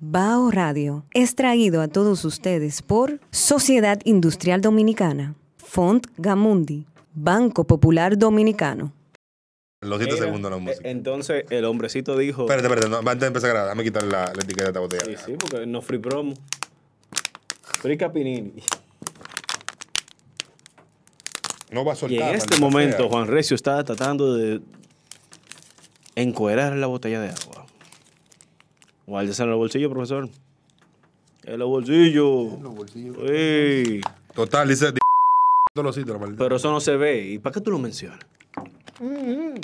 Bao Radio es traído a todos ustedes por Sociedad Industrial Dominicana, Font Gamundi, Banco Popular Dominicano. Los 7 Mira, segundos la eh, música. Entonces el hombrecito dijo. Espérate, espérate, no, antes de empezar a grabar, déjame quitar la, la etiqueta de esta botella. Sí, sí, porque no free promo. Free Capinini. No va a Y soltar. en este momento. Juan Recio está tratando de encuerar la botella de agua. Guárdese en el bolsillo, profesor. En los bolsillos. Ey. Total, dice. Todos los sitios, la maldita. Pero eso no se ve. ¿Y para qué tú lo mencionas?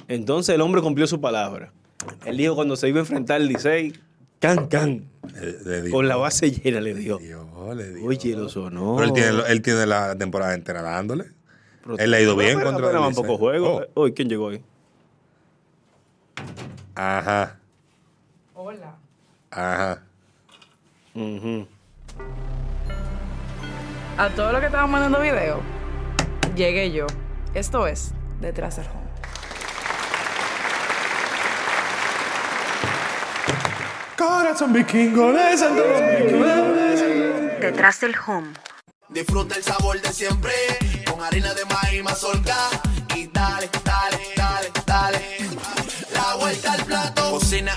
Entonces el hombre cumplió su palabra. Él dijo cuando se iba a enfrentar al Licey, can, can. Le- le dio. Con la base llena le dio. Dios, le dio. Oye, lo sonó. Pero él tiene, él tiene la temporada entera dándole. Pero- él le ha ido bien Pero contra apenas el Licey. juegos. Oh. Hoy, ¿quién llegó ahí? Ajá, Hola. Ajá. Ujú. A todos los que estaban mandando video, llegué yo. Esto es Detrás del Home. Corazón vikingo de Santo Domingo. Detrás del Home. Disfruta el sabor de siempre con harina de maíz mazorca y dale, dale, dale, dale. La vuelta al plato. Cocina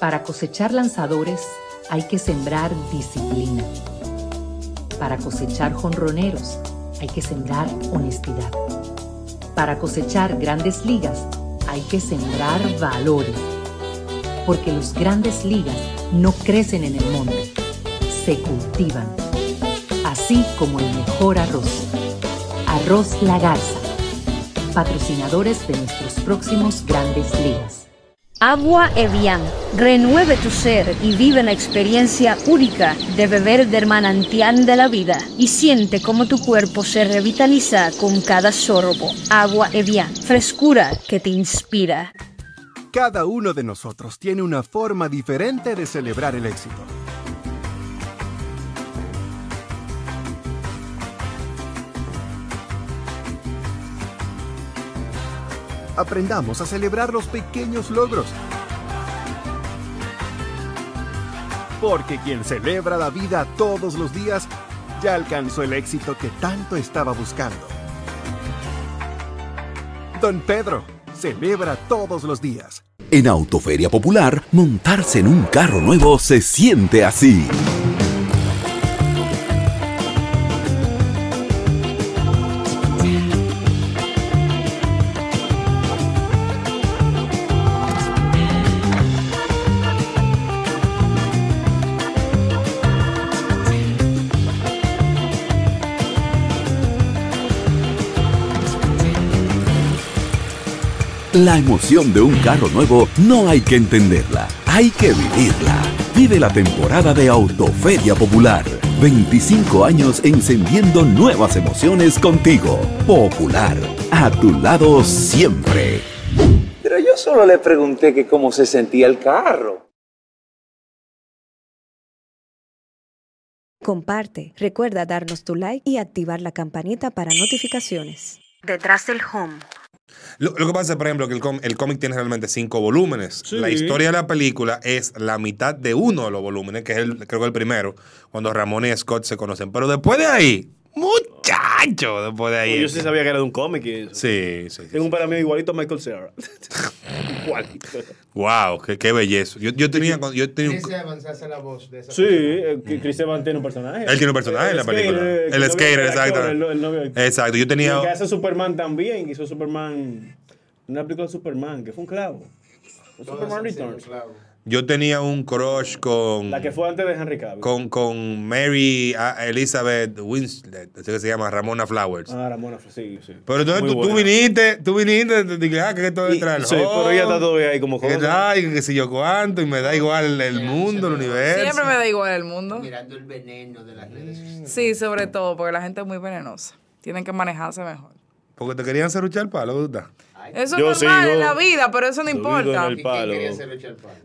Para cosechar lanzadores hay que sembrar disciplina. Para cosechar jonroneros hay que sembrar honestidad. Para cosechar grandes ligas hay que sembrar valores. Porque los grandes ligas no crecen en el monte, se cultivan. Así como el mejor arroz. Arroz La Garza. Patrocinadores de nuestros próximos grandes ligas. Agua Evian. Renueve tu ser y vive la experiencia única de beber del manantial de la vida y siente cómo tu cuerpo se revitaliza con cada sorbo. Agua Evian. Frescura que te inspira. Cada uno de nosotros tiene una forma diferente de celebrar el éxito. Aprendamos a celebrar los pequeños logros. Porque quien celebra la vida todos los días ya alcanzó el éxito que tanto estaba buscando. Don Pedro, celebra todos los días. En Autoferia Popular, montarse en un carro nuevo se siente así. La emoción de un carro nuevo no hay que entenderla, hay que vivirla. Vive la temporada de Autoferia Popular. 25 años encendiendo nuevas emociones contigo. Popular, a tu lado siempre. Pero yo solo le pregunté que cómo se sentía el carro. Comparte, recuerda darnos tu like y activar la campanita para notificaciones. Detrás del Home. Lo, lo que pasa es, por ejemplo, que el, com- el cómic tiene realmente cinco volúmenes. Sí. La historia de la película es la mitad de uno de los volúmenes, que es el, creo que el primero, cuando Ramón y Scott se conocen. Pero después de ahí, muchacho, después de ahí. Yo sí sabía que era de un cómic. y- Sí, sí. sí. Tengo un para mí igualito a Michael Cera. igualito. Wow, qué, qué belleza. Yo, yo tenía, yo tenía un- Chris Evans hace la voz de esa Sí, eh, Chris Evans tiene un personaje. Él tiene un personaje en la película. El novio skater, exacto. el el novio. Exacto, yo tenía- Y el que hace Superman también, hizo Superman. Una película de Superman, que fue un clavo. Superman Returns. clavos. Yo tenía un crush con. La que fue antes de Henry Cavill. Con, con Mary ah, Elizabeth Winslet, así que se llama Ramona Flowers. Ah, Ramona, sí, sí. Pero entonces tú, viniste, tú viniste, te dije, ah, que esto detrás del sí, pero ella está todavía ahí como que cosa. ay, que si yo cuánto, y me da igual el mundo, el universo. Siempre me da igual el mundo. Mirando el veneno de las redes sociales. Sí, sobre todo porque la gente es muy venenosa. Tienen que manejarse mejor. Porque te querían serruchar el palo, ¿verdad? Eso Yo es normal sigo en la vida, pero eso no subido importa. en el palo.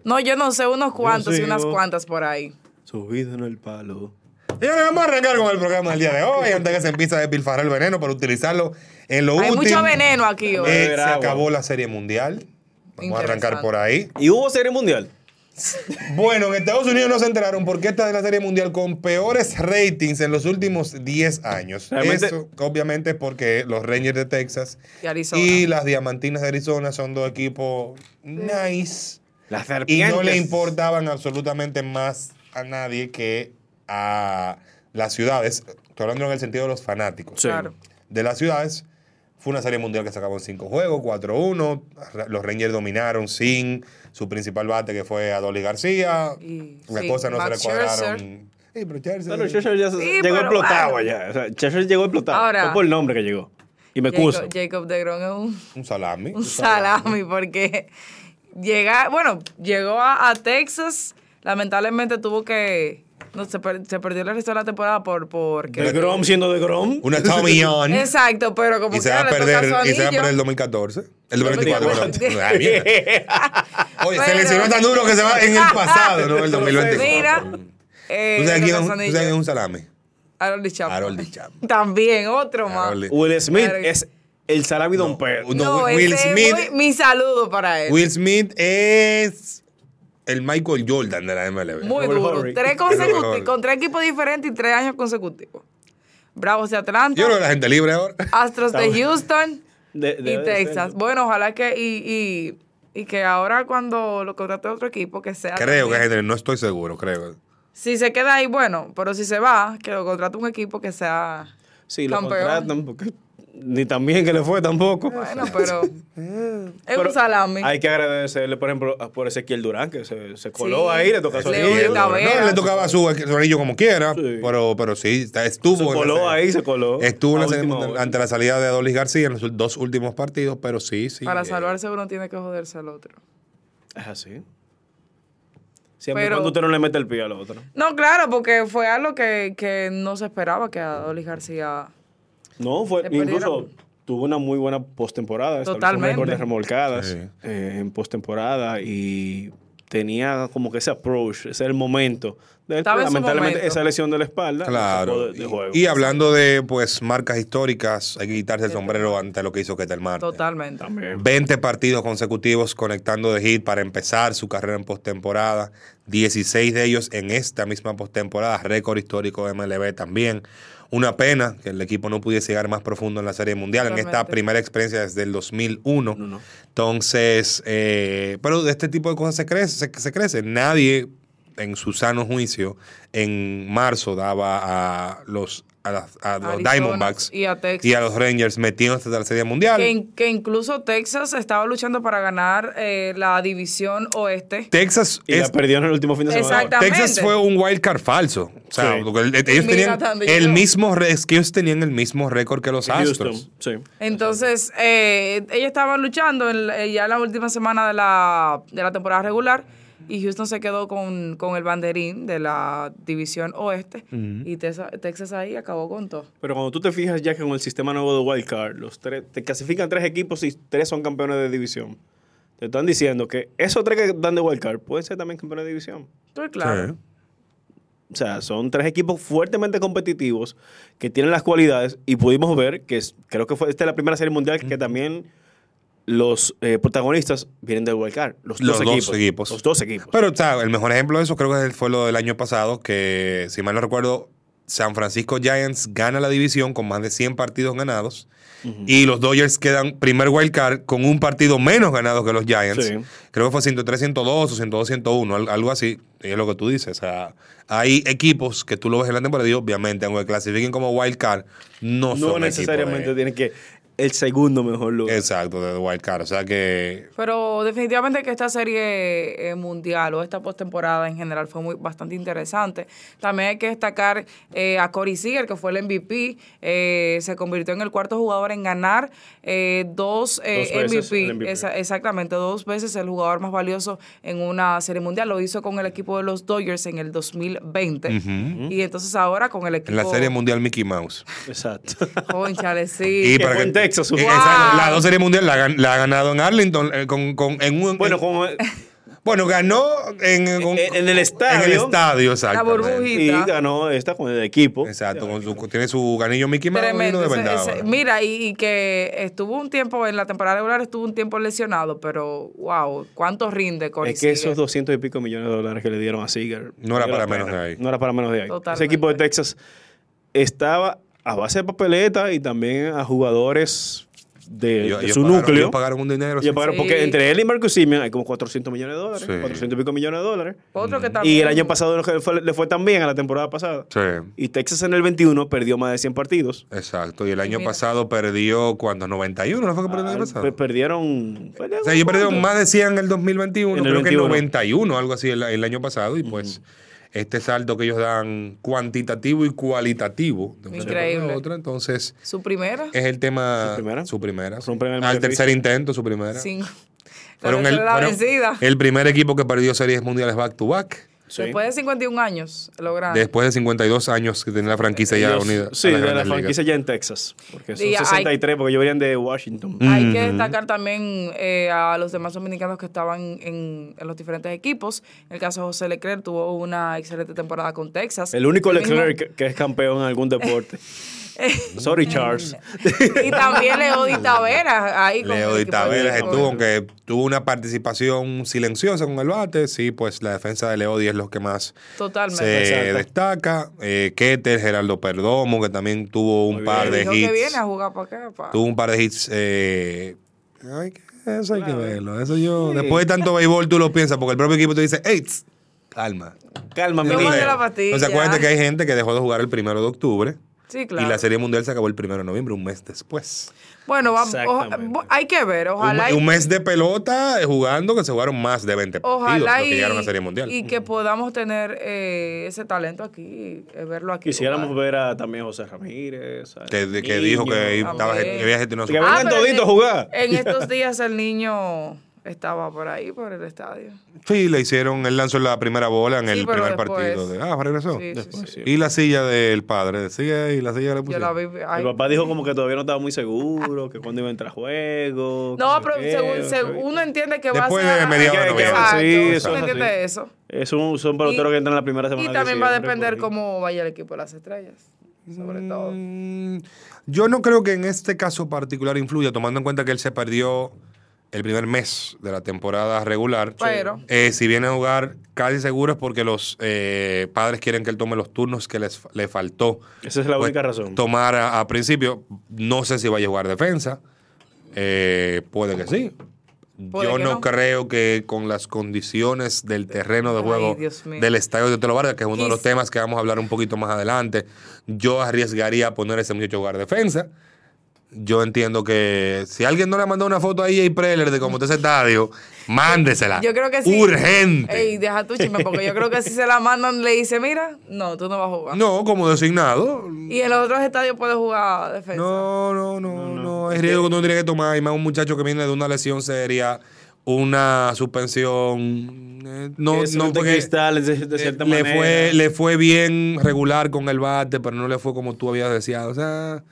No, yo no sé, unos cuantos y unas cuantas por ahí. Subido en el palo. Y ahora vamos a arrancar con el programa del día de hoy, antes que se empiece a despilfarrar el veneno para utilizarlo en lo Hay último. mucho veneno aquí hoy. Eh, Beber se acabó la serie mundial. Vamos a arrancar por ahí. ¿Y hubo serie mundial? Bueno, en Estados Unidos no se enteraron porque esta es la serie mundial con peores ratings en los últimos 10 años. Realmente- Eso, obviamente, es porque los Rangers de Texas Y Arizona. y las Diamantinas de Arizona son dos equipos nice. Las Y serpientes. no le importaban absolutamente más a nadie que a las ciudades. Estoy hablando en el sentido de los fanáticos. Sí. Claro. De las ciudades. Fue una serie mundial que se acabó en cinco juegos, 4-1. Los Rangers dominaron sin su principal bate, que fue Adoli García. Y- Las sí, cosas no se le cuadraron. Scherzer. Sí, pero Scherzer- Bueno, ya se- Sí, llegó pero explotado bueno. allá. O sea, llegó explotado. Ahora- Fue por el nombre que llegó. Y me excuso. Jacob, Jacob de Gron es un, un salami. un salami porque llega, bueno, llegó a, a Texas, lamentablemente tuvo que no se, per- se perdió el resto de la temporada por porque De Grom siendo de Grom. Una Tommy. Exacto, pero como Y se va a le perder, toca su y se va a perder el 2014. El 2024, perdón. Ay, mierda. Oye, se Pero- lesionó tan duro que se va en el pasado, no el 2024. Mira, eh, ¿Tú sabes quién es un- salami? Harold Chapman. Harold Chapman. También, otro más. Harold- Will Smith Verga. es el salami Don Pedro. No, No, Will Smith. muy- mi saludo para él. Will Smith es el Michael Jordan de la MLB. Muy Robert duro. Horry. Tres consecutivos, con tres equipos diferentes y tres años consecutivos. Bravos de Atlanta, Yo creo que la gente libre ahora. Astros de. Houston De- y Texas. Bueno, ojalá que y, y, y que ahora cuando lo contrate otro equipo que sea Creo que también- gente, no estoy seguro, creo. si se queda ahí, bueno, pero si se va, que lo contrate un equipo que sea Sí, lo campeón. contratan porque ni tan bien que le fue tampoco. Bueno, pero es Pero un salami. Hay que agradecerle, por ejemplo, por Ezequiel Durán, que se, se coló Sí. ahí, le tocó su anillo. No, le tocaba su, su anillo como quiera, Sí. pero, pero sí, estuvo. Se la coló ahí, se coló. Estuvo la ante la salida de Adolis García en los dos últimos partidos, pero sí, sí. Para eh, salvarse uno tiene que joderse al otro. Es así. Siempre Pero- cuando usted no le mete el pie al otro. No, claro, porque fue algo que, que no se esperaba que Adolis García. No, fue, incluso perdieron. tuvo una muy buena postemporada. Totalmente. de remolcadas Sí. eh, en postemporada y tenía como que ese approach, ese es el momento. De él, lamentablemente, momento. esa lesión de la espalda. Claro. de- de juego. Y, y hablando de pues marcas históricas, hay que quitarse el sombrero ante lo que hizo Ketel Marte. Totalmente. También. 20 partidos consecutivos conectando de hit para empezar su carrera en postemporada. 16 de ellos en esta misma postemporada. Récord histórico de MLB también. Una pena que el equipo no pudiese llegar más profundo en la Serie Mundial en esta primera experiencia desde el 2001. No, no. Entonces, eh, pero de este tipo de cosas se crece, se, se crece. Nadie en su sano juicio en marzo daba a los, a, las- a los Arizona Diamondbacks y a Texas. y a los Rangers metiéndose de la Serie Mundial. Que, in- que incluso Texas estaba luchando para ganar eh, la división oeste. Texas Y es la perdió en el último fin de semana. Exactamente. Texas fue un wild card falso. O sea, Sí. el- ellos Mira tenían el mismo es que ellos tenían el mismo récord que los Houston, Astros. sí. Entonces, eh, ellos estaban luchando en, la- ya en la última semana de la, de la temporada regular y Houston se quedó con, con el banderín de la división oeste y Texas ahí acabó con todo. Pero cuando tú te fijas ya que con el sistema nuevo de Wild Card, los tres, te clasifican tres equipos y tres son campeones de división. Te están diciendo que esos tres que dan de Wild Card pueden ser también campeones de división. Estoy claro. Sí. O sea, son tres equipos fuertemente competitivos que tienen las cualidades y pudimos ver que es- creo que fue esta es la primera serie mundial que también los eh, protagonistas vienen del Wild Card. Los, Los dos, dos equipos, equipos. Los dos equipos. Pero, o sea, el mejor ejemplo de eso creo que fue lo del año pasado, que si mal no recuerdo, San Francisco Giants gana la división con más de 100 partidos ganados. Y los Dodgers quedan primer wild card con un partido menos ganado que los Giants. Sí. Creo que fue 103-102 o 102-101, al- algo así. Y es lo que tú dices. O sea, hay equipos que tú lo ves en la temporada y obviamente, aunque clasifiquen como wild card, no, no son necesariamente de- tienen que. El segundo mejor lugar. Exacto, de Wild Card. O sea que Pero definitivamente que esta serie eh, mundial o esta postemporada en general fue muy bastante interesante. También hay que destacar eh, a Corey Seager, que fue el MVP. eh, se convirtió en el cuarto jugador en ganar eh, dos, eh, Dos MVP. el MVP. Esa- exactamente, dos veces el jugador más valioso en una serie mundial. Lo hizo con el equipo de los Dodgers en el 2020. Ujú. Y entonces ahora con el equipo... en la Serie Mundial Mickey Mouse. Exacto. Cónchale, sí. Y para que, Texas, Eh, wow. la dos series mundial la, ha ganado en Arlington eh, con, con- en un Bueno, en- como bueno ganó en, con- en, en el estadio. en el estadio La exacto Y ganó esta con el equipo. exacto con su- tiene su ganillo Mickey Mouse Tremendo. de ese- verdad ese- ahora. mira, y, y que estuvo un tiempo en la temporada regular, estuvo un tiempo lesionado, pero wow, ¿cuánto rinde Corey Es que Seager? esos 200 y pico millones de dólares que le dieron a Seager. No era para menos de ahí. No era para menos de ahí. Totalmente. Ese equipo de Texas estaba a base de papeleta y también a jugadores de, Ellos- de ellos su pagaron- núcleo. ellos pagaron un dinero Ellos sí. pagaron- Sí. Porque entre él y Marcus Simeon hay como 400 millones de dólares. Sí. 400 y pico millones de dólares. Otro que Y también. el año pasado le fue, le fue tan bien a la temporada pasada. Sí. Y Texas en el 21 perdió más de 100 partidos. Exacto, y el año pasado perdió, ¿cuántos? 91, ¿no fue que perdió el año pasado? Pe- Perdieron. O sea, ellos perdieron más de 100 en el 2021, En el creo 21. que 91, algo así el, el año pasado, y pues este salto que ellos dan cuantitativo y cualitativo de Increíble. otra, entonces Su primera. es el tema... ¿Su primera? Su primera. Al tercer intento, su primera. Sin, Fueron la el, fueron vencida. el primer equipo que perdió series mundiales back to back, Sí. Después de 51 años lograron. después de 52 años que tenía la franquicia ya unida. Sí, de la ligas. franquicia ya en Texas. Porque son Y hay- 63, porque ellos venían de Washington. Hay que destacar también eh, a los demás dominicanos que estaban en, en los diferentes equipos. En el caso de José Leclerc tuvo una excelente temporada con Texas. El único Leclerc que, que es campeón en algún deporte. Sorry, Charles. Y también Leo Di Taveras ahí con Leo el Di equipo de Taveras estuvo, aunque tuvo una participación silenciosa con el bate, sí, pues la defensa de Leo Di es lo que más Totalmente. se Exacto. destaca. Eh, Keter, Geraldo Perdomo, que también tuvo un Muy par bien. de Dijo que hits. viene a jugar para acá. pa- Tuvo un par de hits. eh, hay que- eso hay que verlo. Eso yo, Después de tanto béisbol, tú lo piensas, porque el propio equipo te dice, tss, calma. Calma, mi niño. la pastilla. Entonces, acuérdate que hay gente que dejó de jugar el primero de octubre. Sí, claro. Y la Serie Mundial se acabó el primero de noviembre, un mes después. Bueno, hay que ver. Un, Ojalá. y- un mes de pelota eh, jugando que se jugaron más de 20 partidos Ojalá que y, llegaron a Serie Mundial. y que podamos tener eh, ese talento aquí, eh, verlo aquí. Quisiéramos jugar. ver a también a José Ramírez. que, que Niño. dijo que estaba, que había gestionado su Que vengan Ah, toditos a jugar. En estos días el niño estaba por ahí, por el estadio. Sí, le hicieron, él lanzó la primera bola en Sí, el primer después- partido. De, ah, regresó. Sí, sí, Después, sí. sí. Y la silla del padre, sigue ahí, la silla le Yo la pusieron. vi. El papá dijo como que todavía no estaba muy seguro, que cuando iba a entrar a juego. No, pero qué, según, según- uno entiende que Después va a de ser. mediados de Que- que- noviembre. Exacto, sí, uno eso es entiende eso. Es un, son peloteros Y- que entran la primera semana Y de también va a depender cómo vaya el equipo de las estrellas. Sobre todo. Mm, Yo no creo que en este caso particular influya, tomando en cuenta que él se perdió el primer mes de la temporada regular. Pero- Eh, si viene a jugar, casi seguro es porque los eh, padres quieren que él tome los turnos que les, le faltó. Esa es la Pues, única razón. Tomar a, a principio. No sé si vaya a jugar defensa. Eh, puede que sí. Puede Yo que no, no. creo que con las condiciones del terreno de juego del estadio de Telo Vargas, que es uno de los temas que vamos a hablar un poquito más adelante, yo arriesgaría a poner a ese muchacho a jugar defensa. Yo entiendo que si alguien no le ha mandado una foto a EA Preller de cómo está ese estadio, mándesela. Yo creo que sí. Urgente. Ey, deja tu chisme, porque yo creo que si se la mandan, le dice, mira, no, tú no vas a jugar. No, como designado. Y en los otros estadios puedes jugar defensa. No, no, no, no. Es riesgo que uno tiene que tomar. Y más un muchacho que viene de una lesión seria, una suspensión. eh, no, no porque cristal, de, de cierta le manera. fue, le fue bien regular con el bate, pero no le fue como tú habías deseado. O sea,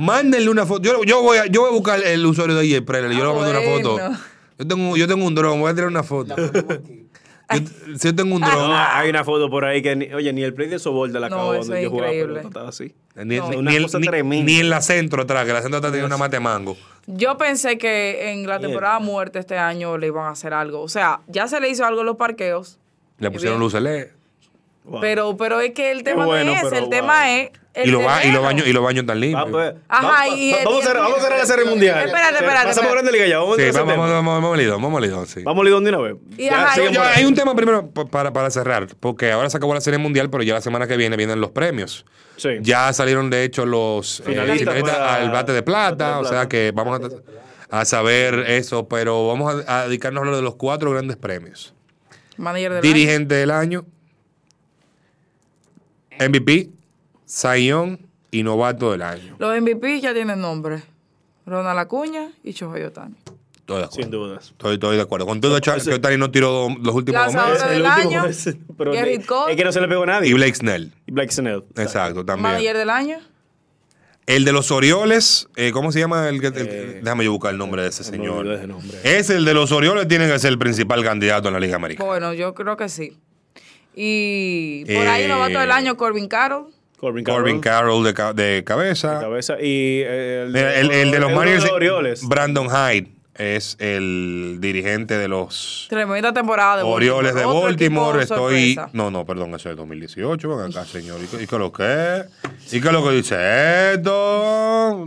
mándenle una foto. Yo, yo, voy, a, yo voy a buscar el usuario de EA Preller. Yo le voy a mandar una foto. Yo tengo, yo tengo un dron, voy a tirar una foto. Yo, si yo tengo un dron. No, hay una foto por ahí que, ni- oye, ni el play de Sobol de la No, donde es yo jugaba pelota estaba así. Ni, No. ni- Una ni el- cosa ni- tremenda. ni en la centro atrás, que la centro atrás tenía una mate mango. Yo pensé que en la Bien. temporada muerte este año le iban a hacer algo. O sea, ya se le hizo algo en los parqueos. Le pusieron luces LED. Wow. Pero, pero es que el tema bueno, no es ese. El tema es Y los, ba- y terreno. baños y los baños tan Va, limpios. pues, Ajá, va- y va- el- vamos, a cerrar, vamos a cerrar la serie mundial. Espérate, espérate, Pasamos. Grande Liga ya. Vamos a Sí, vamos, vamos, vamos, vamos, Lidón, vamos, Lidón, sí. Vamos Lidón de una vez. Y ajá, Yo- hay un tema primero pa- para, para cerrar, porque ahora se acabó la serie mundial, pero ya la semana que viene vienen los premios. Sí. Ya salieron, de hecho, los eh, Finalistas finalistas para- al bate de plata, bate de o sea que vamos a, a saber eso, pero vamos a, a dedicarnos a hablar de los cuatro grandes premios. Manager del Dirigente del año, MVP, Sayón y novato del año. Los MVP ya tienen nombre. Ronald Acuña y Shohei Otani. Estoy de acuerdo. Sin dudas. Estoy, estoy de acuerdo. Con todo, que Otani no tiró los últimos dos Lanzador meses. del El año. mes, pero Gerrit es Cole. que no se le pegó a nadie. Y Blake Snell. Y Blake Snell. Exacto, también. Manager del año. El de los Orioles, eh, ¿cómo se llama? El que, el- Eh, déjame yo buscar el nombre de ese señor. Es el de los Orioles, tiene que ser el principal candidato en la Liga Americana. Bueno, yo creo que sí. Y por ahí Eh, novato del año, Corbin Carroll. Corbin Carroll. Corbin Carroll de, ca- de cabeza. Cabeza. Y eh, el, Mira, el, el de los Mariners, Orioles. Brandon Hyde, es el dirigente de los Tremenda temporada de Orioles de Baltimore. Estoy. sorpresa. No, no, perdón, eso es 2018. Ven acá, señor. ¿Y qué, y qué lo que? ¿Y qué es lo que dice esto?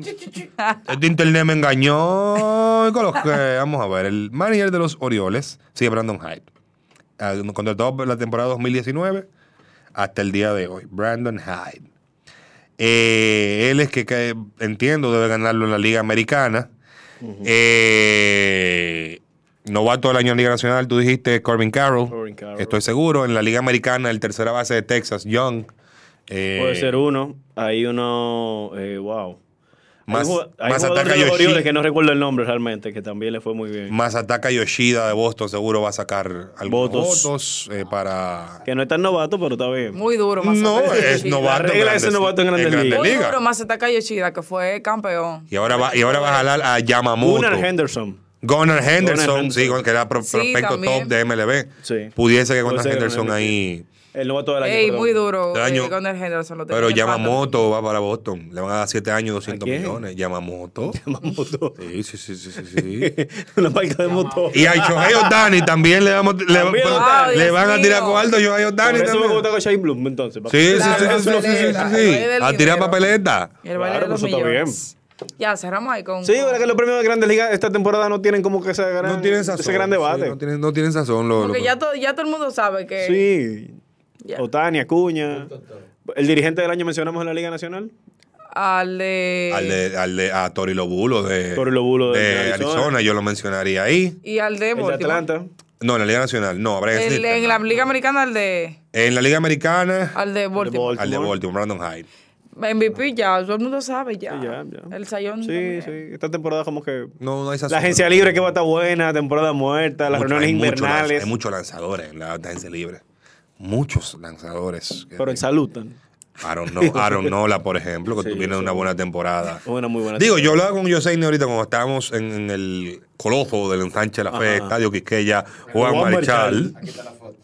Este internet me engañó. ¿Y qué lo que? Vamos a ver. El manager de los Orioles, sí, Brandon Hyde. Ah, Nos contrató por la temporada 2019 hasta el día de hoy. Brandon Hyde. Eh, él es que, que entiendo debe ganarlo en la Liga Americana. Eh, novato del año en Liga Nacional, tú dijiste Corbin Carroll. Corbin Carroll. Estoy seguro. En la Liga Americana, el tercera base de Texas, Young. Eh, Puede ser uno. Hay uno. Eh, wow. Más- hay más jugador ataca de los. Orioles que no recuerdo el nombre realmente, que también le fue muy bien. Masataka Yoshida de Boston seguro va a sacar algunos Votos. votos, eh, para... Que no es tan novato, pero está bien. Muy duro, más No, es novato. La regla en es grandes- novato en Grandes Ligas. Muy Ligas. duro, Masataka Yoshida, que fue campeón. Y ahora va, y ahora va a jalar a Yamamoto. Gunnar Henderson. Gunnar Henderson, Gunnar sí, Henderson. que era pro- Sí, prospecto también. top de MLB. Sí. Pudiese que Gunnar Henderson ahí. El novato del año. Ey, perdón. muy duro. Del año. eh, Gunnar Henderson lo Pero el. Yamamoto va para Boston. Le van a dar 7 años, 200 ¿A quién? millones. Yamamoto. Yamamoto. Sí, sí, sí, sí, sí. sí. Una marca de motor. y a Shohei Otani también le, damos, le, También pero- Otani. le van a tirar mío. cuarto a Shohei Otani eso me también. gusta con Shane Bloom, entonces. Sí, sí, Claro, sí, sí, sí, sí, el A tirar papeleta. El baile Claro, de los eso está millones. Ya, cerramos ahí con... Sí, verdad que los premios de Grandes Ligas esta temporada no tienen como que ese gran, No tienen sazón. ese gran debate. sí, no, tienen, no tienen sazón. Lo, Porque lo- ya, to- ya todo el mundo sabe que... Sí. Ya. Otani, Acuña. El dirigente del año mencionamos en la Liga Nacional. Al de... al de, al de, a Tori Lobulo de, Tori Lobulo de de Arizona. Arizona. yo lo mencionaría ahí. Y al de El de. Atlanta. No, en la Liga Nacional, no, habrá que El- en no. la Liga Americana, al de... En la Liga Americana, Al de Baltimore. al de Baltimore, Brandon Hyde. MVP ya, todo el mundo sabe ya. Sí, ya, ya. El sayón. Sí, también. sí. Esta temporada como que... No, no hay. La agencia libre que va a estar buena, temporada muerta, las Mucho- reuniones hay mucho invernales. hay muchos lanzadores en la agencia libre. Muchos lanzadores. Pero en salud. Aaron, no, Aaron Nola, por ejemplo, que Sí, tuvieron una sí. buena temporada. Una muy buena Digo, yo hablaba con Yoseini ahorita cuando estábamos en, en el coloso del ensanche de la fe, Ajá. Estadio Quisqueya, Juan Juan Marichal. Marichal. Aquí está la foto.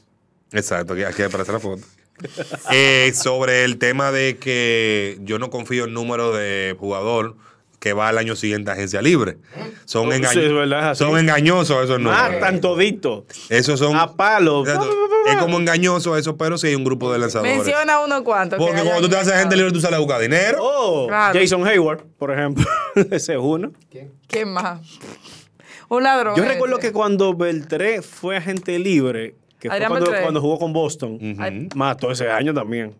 Exacto, aquí, aquí aparece la foto. Eh, sobre el tema de que yo no confío en número de jugador que va al año siguiente a agencia libre. Son, Oh, sí, engaño- es son engañosos esos números. Matan todito. Esos son. A palo. Es como engañoso eso, pero sí hay un grupo de lanzadores. Menciona uno cuanto. que Porque cuando tú te haces agente libre, tú sales a buscar dinero. Oh, Claro. Jason Hayward, por ejemplo. Ese es uno. ¿Quién más? Un ladrón. Yo recuerdo que cuando Beltré fue agente libre, que fue cuando, jugó con Boston, Ujú. mató ese año también.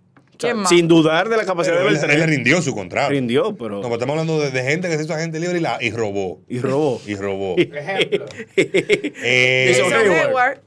Sin dudar de la capacidad Pero de él, él le Beltré. rindió su contrato. Rindió, pero. No, pero estamos hablando de, de gente que se hizo agente libre y, la, y robó. Y robó. Y robó. Ejemplo. Eh, Jason Jason Hayward. Hayward.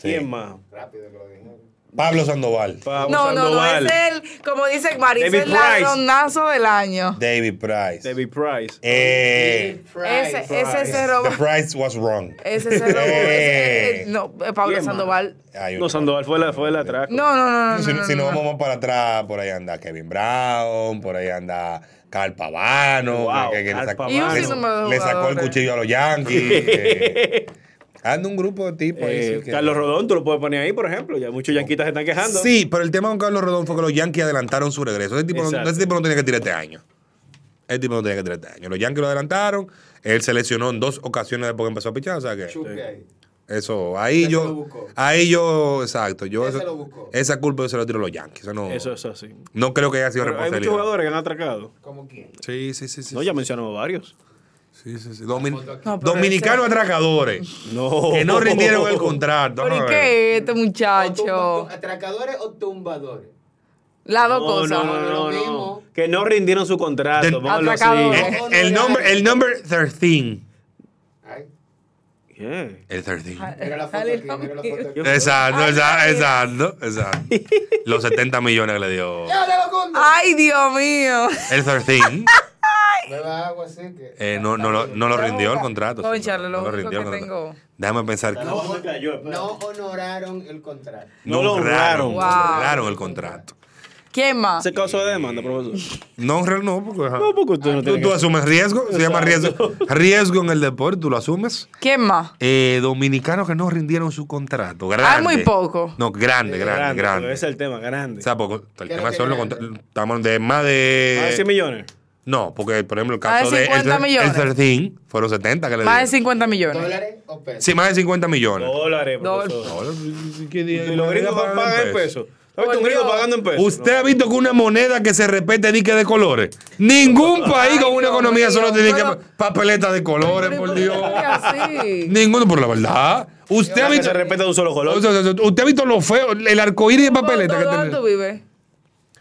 ¿Quién más? Rápido que lo dijeron. Pablo Sandoval. Pablo No, no, no, es el, como dice Mari, es David el Price. ladronazo del año. David Price. David Price. Eh, Ese, ese se robó. the price was wrong. Ese se robó. Eh. ese- no, eh, Pablo ¿Quién más? Sandoval. Ay, No, Sandoval fue la, fue la atraco. No, no, no, no. si, no, si no, nos no. vamos para atrás, por ahí anda Kevin Brown, por ahí anda Carl Pavano, Wow, que, que le, Carl sacó, Pavano. le- de le sacó el cuchillo a los Yankees. eh. Anda un grupo de tipos ahí. Eh, sí, Carlos Rodón, tú lo puedes poner ahí, por ejemplo. Ya muchos yanquitas se están quejando. Sí, pero el tema con Carlos Rodón fue que los Yankees adelantaron su regreso. Ese tipo, no, ese tipo no tenía que tirar este año. Ese tipo no tenía que tirar este año. Los Yankees lo adelantaron. Él se lesionó en dos ocasiones después que empezó a pichar. O sea que. Chupe. Eso, ahí yo, lo buscó. ahí yo, exacto, yo Ya eso- se lo buscó. esa culpa yo se la tiro a los Yankees. Eso no, Eso es así. no creo que haya sido Pero hay muchos jugadores que han atracado. ¿Cómo quién? Sí, sí, sí, sí. No, ya mencionamos varios. Sí, sí, sí. Domin- No, Dominicanos atracadores No. que no rindieron el contrato. ¿Pero y Vamos a ver. qué es este O tumba- muchacho? ¿Atracadores o tumbadores? Las dos No, cosas. no, no, no. Que no rindieron su contrato. Del- así. Atracadores. El, number, el number 13. Ay, ¿Qué? El 13. mira la foto aquí, mira la foto aquí. Exacto, exacto, exacto. Los 70 millones que le dio. Ay, Dios mío. el 13. Beba agua así que... Eh, no, no, lo- no lo rindió el contrato. no lo único que tengo. Déjame pensar. que- No, no honoraron el contrato. No lo honraron. Wow. No honraron el contrato. ¿Quién más? ¿Se causó de demanda, profesor? No, no, porque. No, porque usted no tú, tiene tú que- asumes riesgo, se llama riesgo. Riesgo en el deporte, tú lo asumes. ¿Quién más? Eh, dominicanos que no rindieron su contrato. Grande. Hay muy poco. No, grande, grande, grande. Ese es el tema, grande. O sea, porque el ¿Qué tema son lo los contratos. Estamos de más Más de 100 de. millones. No, porque por ejemplo el de caso de. 50 el, millones. el 13 fueron 70 que le Más de dieron. 50 millones. ¿Dólares o pesos? Sí, más de 50 millones. Dólares, Dólares. profesor. Ahora, ¿qué Y los gringos pagan en pesos? pesos. ¿Has visto un gringo pagando en pesos? ¿Usted ha visto que una moneda que se repete dique de colores? Ningún país con una economía solo tiene que papeleta de colores, por Dios. así? Ninguno, por la verdad. Usted ha Que visto. se respeta de un solo color. Usted ha visto lo feo, el arcoíris de papeleta que ¿Dónde tiene. tú vives?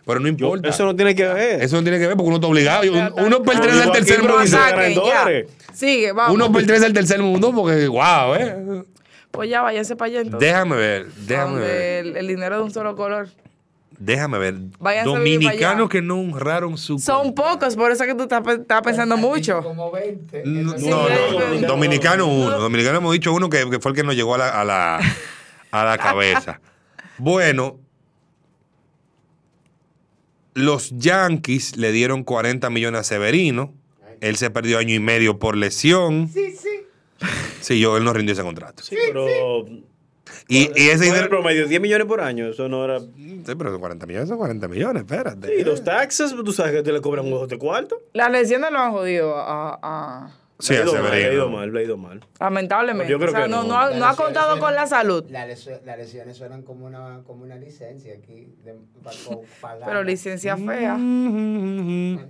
Pero no importa. Eso no tiene que ver. Eso no tiene que ver porque uno está obligado. Uno, uno pertenece al tercer mundo. Saquen. Sigue, vamos. Uno pertenece al tercer mundo porque, wow, eh. Pues ya, váyanse para allá entonces. Déjame ver, déjame Donde ver. el, el dinero de un solo color. Déjame ver. Váyanse Dominicanos que no honraron su. Son pocos, por eso es que tú estás, pe- estás pensando mucho. Como 20. No, sí. no. Dominicano uno. Dominicano hemos dicho uno que, que fue el que nos llegó a la, a la, a la cabeza. Bueno, los Yankees le dieron 40 millones a Severino. Él se perdió año y medio por lesión. Sí, sí. Sí, yo, él no rindió ese contrato. Sí, pero. Y, y ese ¿Cuál era el dinero. promedio? 10 millones por año. Eso no era. Sí, pero son 40 millones son 40 millones, espérate. Y los taxes, tú sabes que te le cobran un ojo de cuarto. Las lesiones lo han jodido a, a- Sí, Le ha ido mal, le ha ido mal, le ha ido mal. lamentablemente. Yo creo o sea, que no, no. no ha, no ha contado con la salud. Las lesiones, las lesiones suenan como una, como una licencia aquí. De, pa- co- pagada. Pero licencia fea.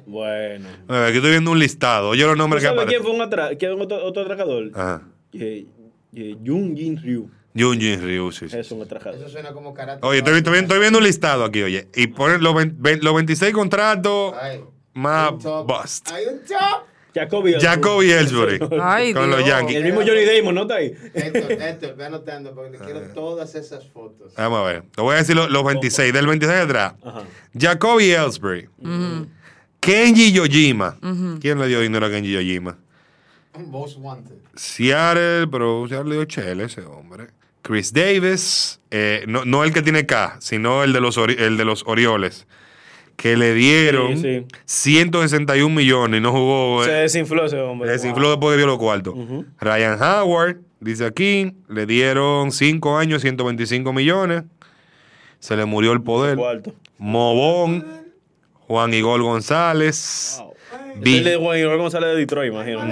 Bueno. A ver, aquí estoy viendo un listado. Oye los ¿Tú nombres que sabes quién aparecen. fue un atra quién otro, otro atracador? Ajá. Eh, eh, Jung Jin Ryu. Jun Jin Ryu, sí, sí. Es un atracador. Eso suena como karate. Oye, estoy, estoy viendo, estoy viendo un listado aquí, oye. Y ponen los, vein- vein- los 26 contratos Ay, más bust. Hay un top. Jacoby. Jacoby Ellsbury Ay, con los. Yankees. El mismo Johnny Damon, ¿no está ahí? Héctor, Héctor, ve anotando porque quiero todas esas fotos. Vamos a ver. Te voy a decir los, los 26. Del 26 atrás. Ajá. Jacoby Ellsbury. Kenji Yojima. ¿Quién le dio dinero a Kenji Yojima? Most wanted. Seattle, pero Seattle le dio chele ese hombre. Chris Davis. eh, no, no el que tiene K, sino el de los, Ori- el de los Orioles. Que le dieron Sí, 161 millones y no jugó. Se eh, desinfló ese hombre. Se desinfló después que vio los cuartos. Ryan Howard, dice aquí, le dieron 5 años, 125 millones. Se le murió el poder. Cuarto. Mobón, Juan Igor González. El de B- Juan Igor González de Detroit, imagino.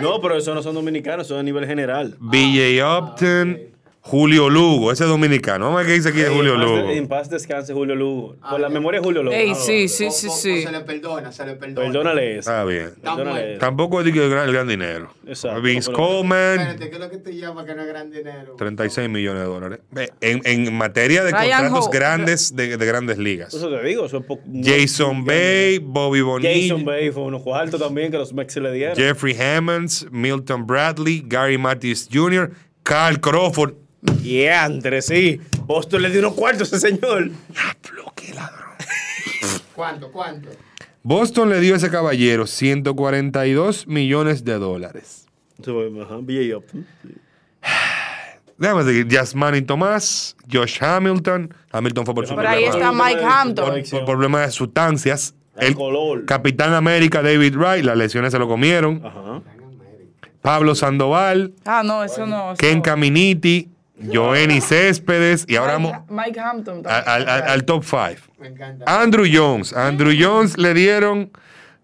No, pero esos no son dominicanos, son a nivel general. BJ Upton, Julio Lugo, ese es dominicano. Vamos a ver qué dice aquí de Julio Lugo. En paz descanse Julio Lugo. Por la memoria de Julio Lugo. Ey, Ah, sí, sí, sí, sí. se le perdona, se le perdona. Perdónale eso. Está bien. Perdónale eso. Tampoco es de que el gran, el gran dinero. Exacto. Vince Coleman, Espérate, ¿qué es lo que te llama que no es gran dinero? 36 millones de dólares. Ve, En, en materia de Ryan contratos Ho- grandes de, de grandes ligas. Eso te digo. Eso es po- Jason Bay, Bobby Bonilla, Jason Bay fue unos cuartos también que los Mex le dieron. Jeffrey Hammonds, Milton Bradley, Gary Matthews Jr., Carl Crawford. Y entre sí. Boston le dio unos cuartos a ese señor. Diablo, qué ladrón. ¿Cuánto? ¿Cuánto? Boston le dio a ese caballero 142 millones de dólares. Déjame seguir. Yasmani Tomás, Josh Hamilton. Hamilton fue por su Pero ahí problema- está Mike Hampton. por, por problemas de sustancias. El El color. Capitán América David Wright, las lesiones se lo comieron. Ajá. Pablo Sandoval, Ah, no, eso no. eso Ken no. Caminiti, Joenny Céspedes y ahora Mike, Hampton. al, al- al- al top 5. Me encanta. Andrew Jones. Andrew Jones le dieron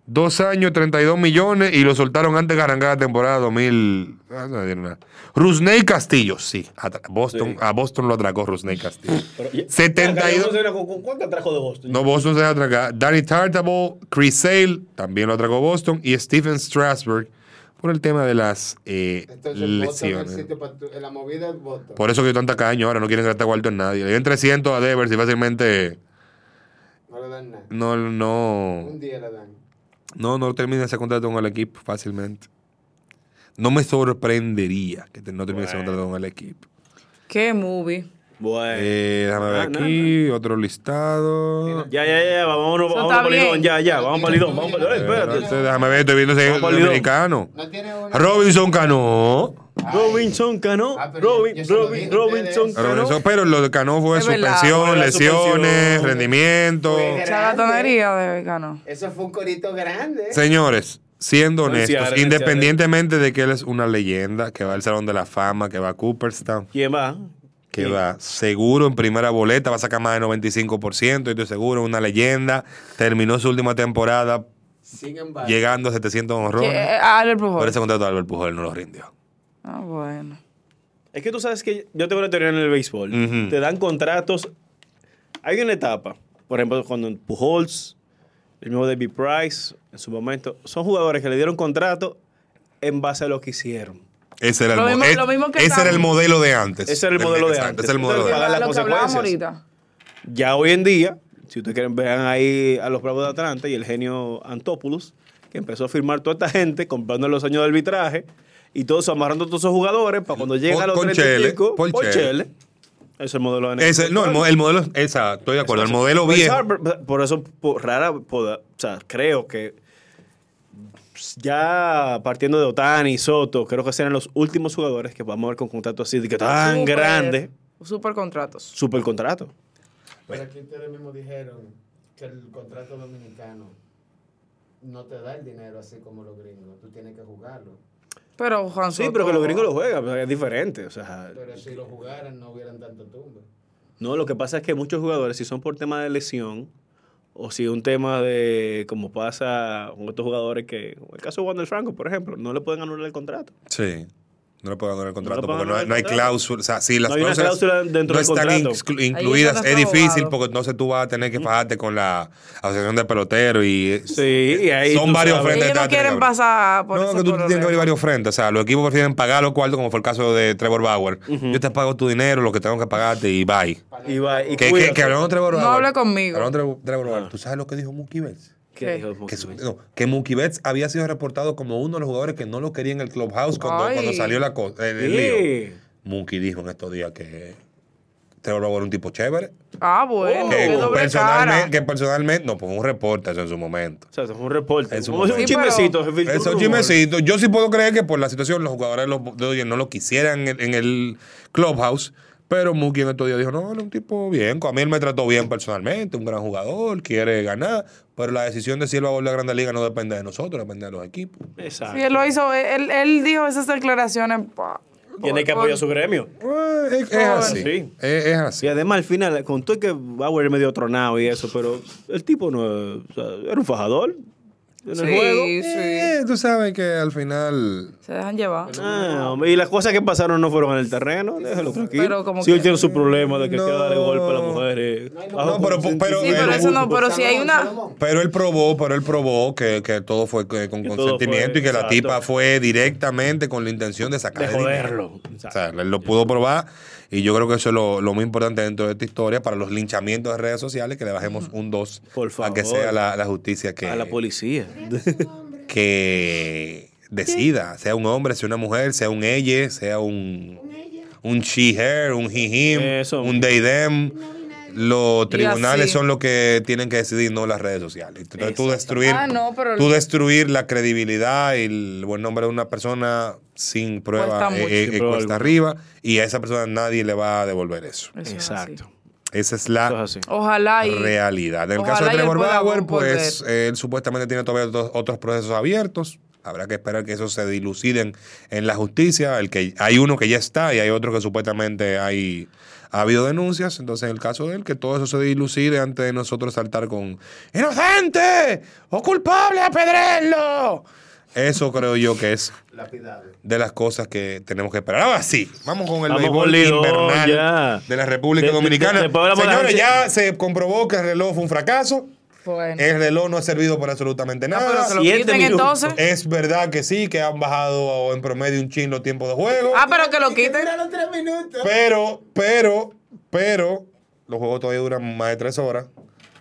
Dos años, 32 millones y lo soltaron antes de arrancar la temporada 2000. ah, no dieron nada. Rusney Castillo, sí. Atra- Boston, A Boston lo atracó Rusney Castillo. Pero ya- 72. Acá, ¿con- con ¿Cuánto trajo de Boston? No, Boston se atracar. Danny Tartable, Chris Sale, también lo atracó Boston. Y Stephen Strasburg por el tema de las eh, Entonces, el lesiones. sitio para tu- en la movida es. Por eso que tanta caño ahora, no quieren gastar cuarto en nadie. Le dieron 300 a Devers y fácilmente No le dan nada. no, no, Un día le dan. no, no termina ese contrato con el equipo fácilmente. No me sorprendería que no termine ese contrato con el equipo. ¿Qué movie? Bueno. Eh, déjame ver Ah, no, aquí, otro listado. Ya, ya, ya, vámonos, Eso está para Lidón, ya, ya, vamos para Lidón, vamos para Espérate, espérate. déjame ver, estoy viendo ese Vamos dominicano. No tiene una. Robinson Cano. Robinson Cano, Ah, Robin, Robinson. Cano. Robinson, pero lo de Cano fue suspensión, lesiones, suspensión. rendimiento. Charlatanería de Cano. Eso fue un corito grande. Señores, siendo honestos, independientemente de que él es una leyenda, que va al Salón de la Fama, que va a Cooperstown, ¿Quién va? Que va seguro en primera boleta, va a sacar más de 95%, y estoy seguro, una leyenda, terminó su última temporada Sin embargo. llegando a 700 ¿Qué? honrones. Albert Pujol. Por ese contrato de Albert Pujol no lo rindió. Ah, bueno. Es que tú sabes que yo tengo una teoría en el béisbol. Te dan contratos. Hay una etapa, por ejemplo, cuando Pujols, el mismo David Price, en su momento, son jugadores que le dieron contrato en base a lo que hicieron. Ese era el, Lo mo- mismo- es- lo mismo que ese era el modelo de antes. Ese era el modelo de antes. ese es el modelo de Pagar antes. las consecuencias. Ya hoy en día, si ustedes quieren, vean ahí a los Bravos de Atlanta y el genio Antopoulos, que empezó a firmar toda esta gente, comprando los años de arbitraje y todos amarrando a todos esos jugadores para cuando lleguen a los con 30 y Chele, pico, por Chele. Es el modelo de Ese- no, el, el modelo, esa, estoy de acuerdo, el modelo Pues, viejo. ¿sabes? Por eso, por rara, por- o sea, creo que ya partiendo de Otani y Soto, creo que serán los últimos jugadores que vamos a ver con contratos así de que tan Súper- grande, Super contratos. super contrato. Pero aquí ustedes mismos dijeron que el contrato dominicano no te da el dinero así como los gringos. Tú tienes que jugarlo. Pero Juan Sí, Soto- pero que los gringos lo juegan, pero es diferente. O sea, Pero si lo jugaran no hubieran tanto tumba. no, lo que pasa es que muchos jugadores, si son por tema de lesión, o si un tema de, como pasa con estos jugadores que, en el caso de Wander Franco, por ejemplo, no le pueden anular el contrato. Sí. No le puedo dar el contrato pueden porque no hay, no hay cláusula. O sea, si las No hay una cláusulas cláusula dentro no del están incluidas, es difícil abogado. porque entonces tú vas a tener que fajarte con la asociación de peloteros y Sí, y ahí son varios sabes. frentes. Ellos no quieren pasar por No, ese que tú tienes que abrir varios frentes. O sea, los equipos prefieren pagar los cuartos, como fue el caso de Trevor Bauer. Yo te pago tu dinero, lo que tengo que pagarte y bye. Y va, y Que, que, que hablando de Trevor No Bauer. hable conmigo. Hablando de Trevor- Trevor Bauer. ¿Tú sabes lo que dijo Mookie Betts? ¿Qué dijo Que, Mookie Betts? no, que Mookie Betts había sido reportado como uno de los jugadores que no lo quería en el clubhouse cuando, Ay. cuando salió la cosa, el, el Sí. lío. Mookie dijo en estos días que Trevor Bauer era un tipo chévere. Ah, bueno. que, personalmente, cara. que personalmente, no, pues un reporte eso en su momento. O sea, eso es un reporte. Si un chismecito. Eso es chismecito. Yo sí puedo creer que por la situación los jugadores los no lo quisieran en, en el clubhouse. Pero Mookie en estos días dijo, no, él es un tipo bien. A mí él me trató bien personalmente, un gran jugador, quiere ganar. Pero la decisión de si él va a volver a Grande Liga no depende de nosotros, depende de los equipos. Exacto. Sí, él lo hizo. Él, él dijo esas declaraciones. pa- Tiene que apoyar a su gremio. Eh, Es, es así. Sí. Es, es así. Y además, al final, con todo que Bauer es medio tronado y eso, pero el tipo no o sea, era un fajador en el Sí, juego. sí. Eh, tú sabes que al final... Se dejan llevar. Ah, hombre, y las cosas que pasaron no fueron en el terreno, déjalo tranquilo. Pero como si hoy que- tiene su problema de que No. quiere darle golpe a las mujeres. No, pero- pero- Sí, pero él- eso no. Pero si hay una. Pero él probó, pero él probó que, que todo fue que- con Que consentimiento fue- y que la tipa fue directamente con la intención de sacar De el dinero. joderlo. O sea, él lo pudo probar y yo creo que eso es lo, lo muy importante dentro de esta historia para los linchamientos de redes sociales, que le bajemos un 2 Por a que sea la, la justicia que, A la policía. que decida, sea un hombre, sea una mujer, sea un ella, sea un, un she, her, un he, him, Eso. un they, them. Los tribunales son los que tienen que decidir, no las redes sociales. Entonces tú destruir, Ah, no, pero- tú destruir la credibilidad y el buen nombre de una persona sin prueba Cuesta eh, eh, eh, prueba cuesta arriba y a esa persona nadie le va a devolver eso. Eso es así. Exacto. Esa es la es. Ojalá y. realidad. En el ojalá caso de Trevor Bauer, pues él supuestamente tiene todavía otros, otros procesos abiertos. Habrá que esperar que eso se diluciden en la justicia. El que hay uno que ya está y hay otro que supuestamente hay ha habido denuncias. Entonces, en el caso de él, que todo eso se dilucide antes de nosotros saltar con ¡Inocente! ¡O culpable! ¡Apedrenlo! Eso creo yo que es Lapidable. de las cosas que tenemos que esperar. Ahora sí, vamos con el Vamos béisbol invernal ya. de la República De- de- Dominicana. de- de Señores, ya se comprobó que el reloj fue un fracaso. Bueno. El reloj no ha servido para absolutamente Ah, nada. pero que lo Siete quiten minutos. entonces. Es verdad que sí, que han bajado en promedio un chin los tiempos de juego. Ah, pero que lo quiten. Mira los tres minutos. Pero, pero, pero, los juegos todavía duran más de tres horas.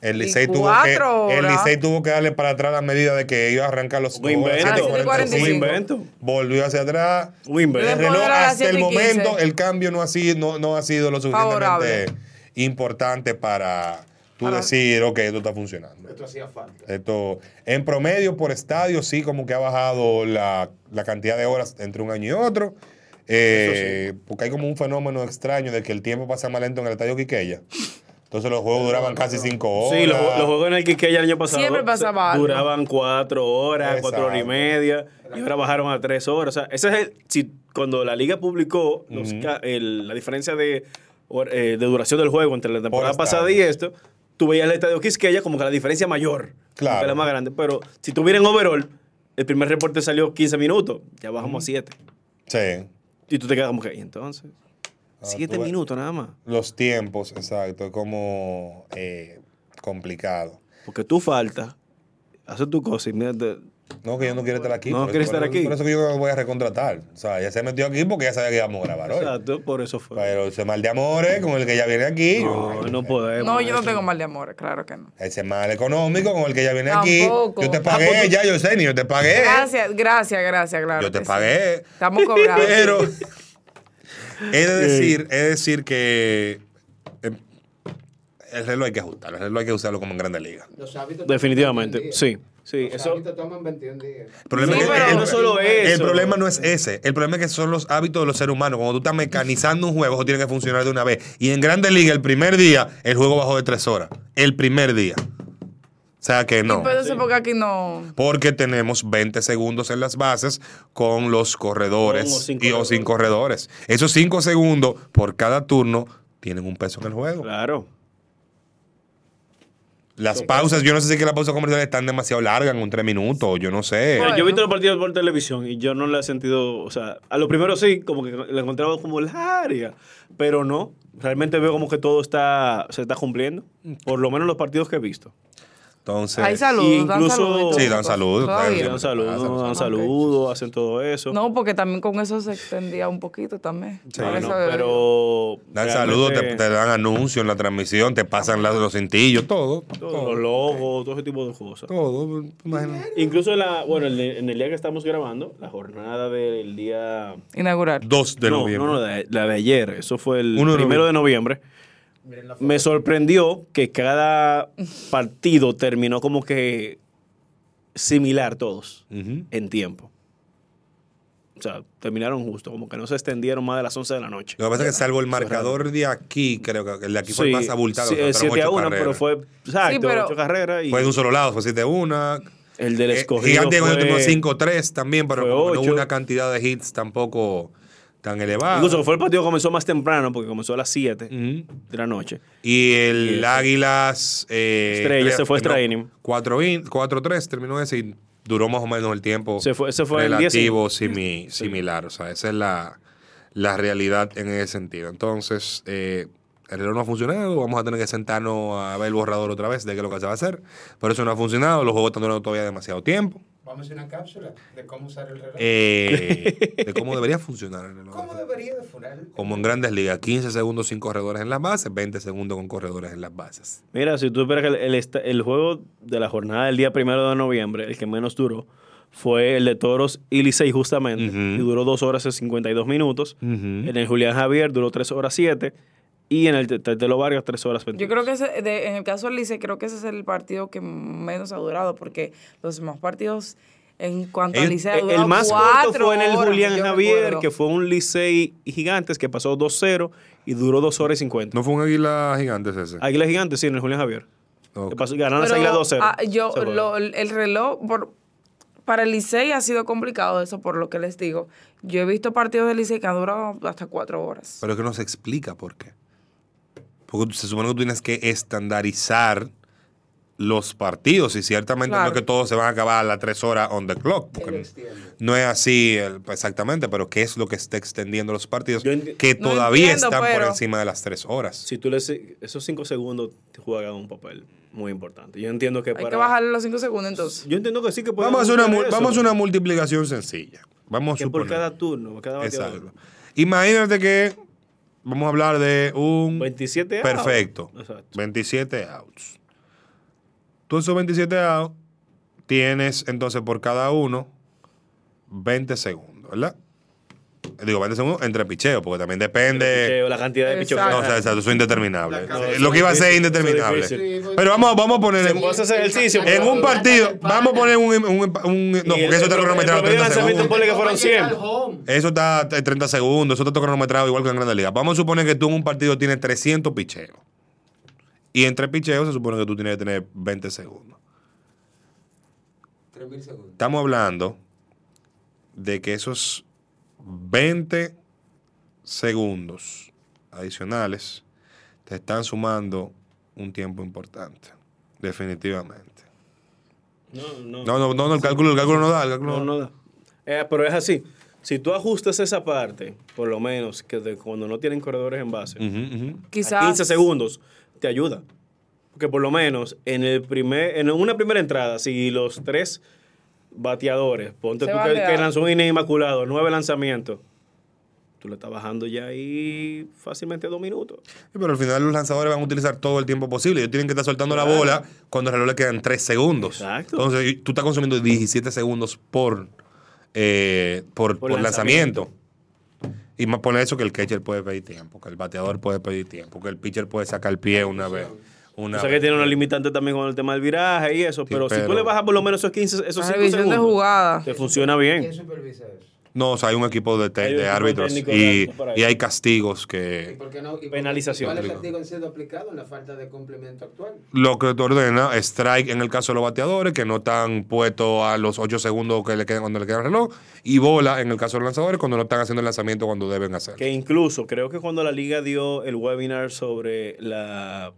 El Licey tuvo, que, cuatro el. Licey tuvo que darle para atrás la medida de que iba a arrancar los Un invento. 7:45. Un invento. Volvió hacia atrás. Un invento. El reloj hasta el 7 y 15. momento, el cambio no ha sido, no, no ha sido lo suficientemente Favorable. importante para tú Para- decir, ok, esto está funcionando. Esto hacía falta. Esto, en promedio por estadio, sí, como que ha bajado la, la cantidad de horas entre un año y otro. Eh, Porque hay como un fenómeno extraño de que el tiempo pasa más lento en el estadio Quiqueya. Entonces los juegos duraban casi cinco horas. Sí, los, los juegos en el Quiqueya el año pasado Siempre pasaba algo. duraban cuatro horas, cuatro horas y media, y ahora bajaron a tres horas. O sea, ese es el, si, cuando la liga publicó los el- la diferencia de, eh, de duración del juego entre la temporada pasada y esto, tú veías el estadio Quisqueya como que la diferencia mayor, Claro. que la más grande. Pero si tuviera en overall, el primer reporte salió 15 minutos, ya bajamos a 7. Sí. Y tú te quedas como que, ¿y entonces? Ah, 7 tú ves. minutos nada más. Los tiempos, exacto, es como eh, complicado. Porque tú faltas, haces tu cosa y mira, No, que yo no quiero estar aquí. No quieres estar por- aquí. Por eso que yo no voy a recontratar. O sea, ya se metió aquí porque ya sabía que íbamos a grabar hoy. Exacto, por eso fue. Pero ese mal de amores con el que ya viene aquí. No, no podemos. No, yo no tengo mal de amor, claro que no. Ese mal económico con el que ya viene aquí. Tampoco. Yo te Ah, pagué, pues ya yo sé, ni yo te pagué. Gracias, gracias, gracias, claro. yo te sí. pagué. Estamos cobrando. Pero he de decir, he de decir que eh, el reloj hay que ajustarlo. El reloj hay que usarlo como en grandes ligas. Los hábitos Definitivamente, 21 sí. días. Sí, Los eso. hábitos toman 21 días. El problema, Sí, es que- el- no solo eso. el problema no es ese. El problema es que son los hábitos de los seres humanos. Cuando tú estás mecanizando un juego, eso tiene que funcionar de una vez. Y en Grandes Ligas, el primer día, el juego bajó de tres horas. El primer día. O sea que no. Pero eso porque aquí no. Porque tenemos 20 segundos en las bases con los corredores o y o sin corredores. Esos 5 segundos por cada turno tienen un peso en el juego. Claro. Las pausas, yo no sé si es que las pausas comerciales están demasiado largas, en un 3 minutos, yo no sé. Yo he visto los partidos por televisión y yo no le he sentido, o sea, a lo primero sí, como que la encontraba como larga, pero no. Realmente veo como que todo está, se está cumpliendo, por lo menos los partidos que he visto. Entonces, Hay saludos, dan Incluso- saludos. y todo. Sí, dan saludos, claro. Dan saludos, hacen dan saludos, hacen todo eso. No, porque también con eso se extendía un poquito también. Sí. Bueno, pero dan saludos, te, te dan anuncios en la transmisión, te pasan las- los cintillos, todo. todo, los logos, todo ese tipo de cosas. Todo, imagínate. Incluso en la, bueno, en el, en el día que estamos grabando, la jornada del día Inaugurar. 2 de no, noviembre. No, no, la de, la de ayer. Eso fue el Uno primero de noviembre. Me sorprendió que cada partido terminó como que similar todos en tiempo. O sea, terminaron justo, como que no se extendieron más de las 11 de la noche. Lo que pasa es que salvo el marcador de aquí, creo que el de aquí fue el más abultado. sí, o sea, eh, fueron 7 a ocho 1, pero fue exacto, Sí, pero- ocho carreras y Fue de un solo lado, fue 7 a 1. el del Eh, escogido Gigante fue, fue 5-3 también, pero fue no hubo una cantidad de hits tampoco tan elevada. Incluso fue el partido que comenzó más temprano, porque comenzó a las 7 Ujú. de la noche. Y el Y Águilas. Eh, Estrella, ese fue no, extra inning. 4-3 terminó ese y duró más o menos el tiempo Se fue- ese fue el relativo 10 simi- similar. O sea, esa es la, la realidad en ese sentido. Entonces, eh, el reloj no ha funcionado. Vamos a tener que sentarnos a ver el borrador otra vez de qué es lo que se va a hacer. Pero eso no ha funcionado. Los juegos están durando todavía demasiado tiempo. Vamos a hacer una cápsula de cómo usar el reloj. Eh, de cómo debería funcionar el reloj. ¿Cómo debería de furar? Como en grandes ligas, 15 segundos sin corredores en las bases, 20 segundos con corredores en las bases. Mira, si tú esperas que el, el juego de la jornada del día primero de noviembre, el que menos duró, fue el de Toros y Licey justamente, y duró 2 horas y 52 minutos. En el Julián Javier duró 3 horas 7 y en el Te- Tetelo Vargas 3 horas 20. Yo creo que ese, de- en el caso del Lice, creo que ese es el partido que menos ha durado, porque los demás partidos, en cuanto al El- Lice, ha el, durado el más cuatro corto fue en el horas, Julián Javier, recuerdo. que fue un Licey Gigantes que pasó 2-0 y duró 2 horas y 50. ¿No fue un águila gigante ese? Águila Gigantes, sí, en el Julián Javier. Ok. Que pasó, ganaron las Águilas 2-0. ah, yo, lo- el reloj, por, para el Licey ha sido complicado eso, por lo que les digo. Yo he visto partidos del Licey que han durado hasta cuatro horas. Pero es que no se explica por qué. Porque se supone que tú tienes que estandarizar los partidos y ciertamente no Claro. es que todos se van a acabar a las tres horas on the clock. Porque no es así el- exactamente, pero ¿qué es lo que está extendiendo los partidos que No todavía entiendo, están por encima de las tres horas? Si tú le esos cinco segundos te juegan un papel muy importante. Yo entiendo que Hay para que bajarle los cinco segundos entonces. Yo entiendo que sí que podemos Vamos a, hacer una, vamos a hacer una multiplicación sencilla. Vamos a que por suponer. cada turno, por cada. Exacto. Imagínate que vamos a hablar de un 27 outs. perfecto. Exacto. 27 outs. Tú esos 27 outs tienes entonces por cada uno 20 segundos, ¿verdad? Digo 20 segundos entre picheo, porque también depende. Picheo, la cantidad de picheo. No, o sea, exacto, eso es indeterminable. No, eso lo que iba a ser indeterminable. Pero vamos, vamos a poner en, ejercicio, un partido, vamos a poner un, un- un- no, porque eso está cronometrado el promedio de 30 lanzamiento segundos. ponle que fueron 100. Eso está a 30 segundos, eso está cronometrado igual que en Grandes Ligas. Vamos a suponer que tú en un partido tienes 300 picheos. Y entre picheos se supone que tú tienes que tener 20 segundos. 3.000 segundos. Estamos hablando de que esos 20 segundos adicionales te están sumando un tiempo importante. Definitivamente. No, no. No, no, no, no, el cálculo, el cálculo no da. El cálculo No, no da. Eh, pero es así. Si tú ajustas esa parte, por lo menos, que de cuando no tienen corredores en base, a Quizás- 15 segundos, te ayuda. Porque por lo menos en el primer, en una primera entrada, si los tres bateadores, ponte Se tú que, lanzó un inning inmaculado, nueve lanzamientos, tú le estás bajando ya ahí fácilmente dos minutos. Sí, pero al final los lanzadores van a utilizar todo el tiempo posible. Ellos tienen que estar soltando la bola cuando al reloj le quedan 3 segundos. Exacto. Entonces tú estás consumiendo 17 segundos por, eh, por, Por por lanzamiento. Y más por eso que el catcher puede pedir tiempo, que el bateador puede pedir tiempo, que el pitcher puede sacar el pie una vez. Una o sea que tiene una limitante también con el tema del viraje y eso, pero, si tú le bajas por lo menos esos 15, esos La 5 revisión de segundos, jugada. te funciona bien. ¿Quién supervisa eso? No, o sea, hay un equipo de, te- Hay un de equipo árbitros y, de- y hay castigos que ¿Por qué no? ¿Y Penalización. ¿Cuál es el castigo han sido aplicado en la falta de complemento actual? lo que te ordena, strike en el caso de los bateadores, que no están puestos a los 8 segundos que le quedan cuando le queda el reloj, y bola en el caso de los lanzadores cuando no están haciendo el lanzamiento cuando deben hacer. Que incluso creo que cuando la liga dio el webinar sobre la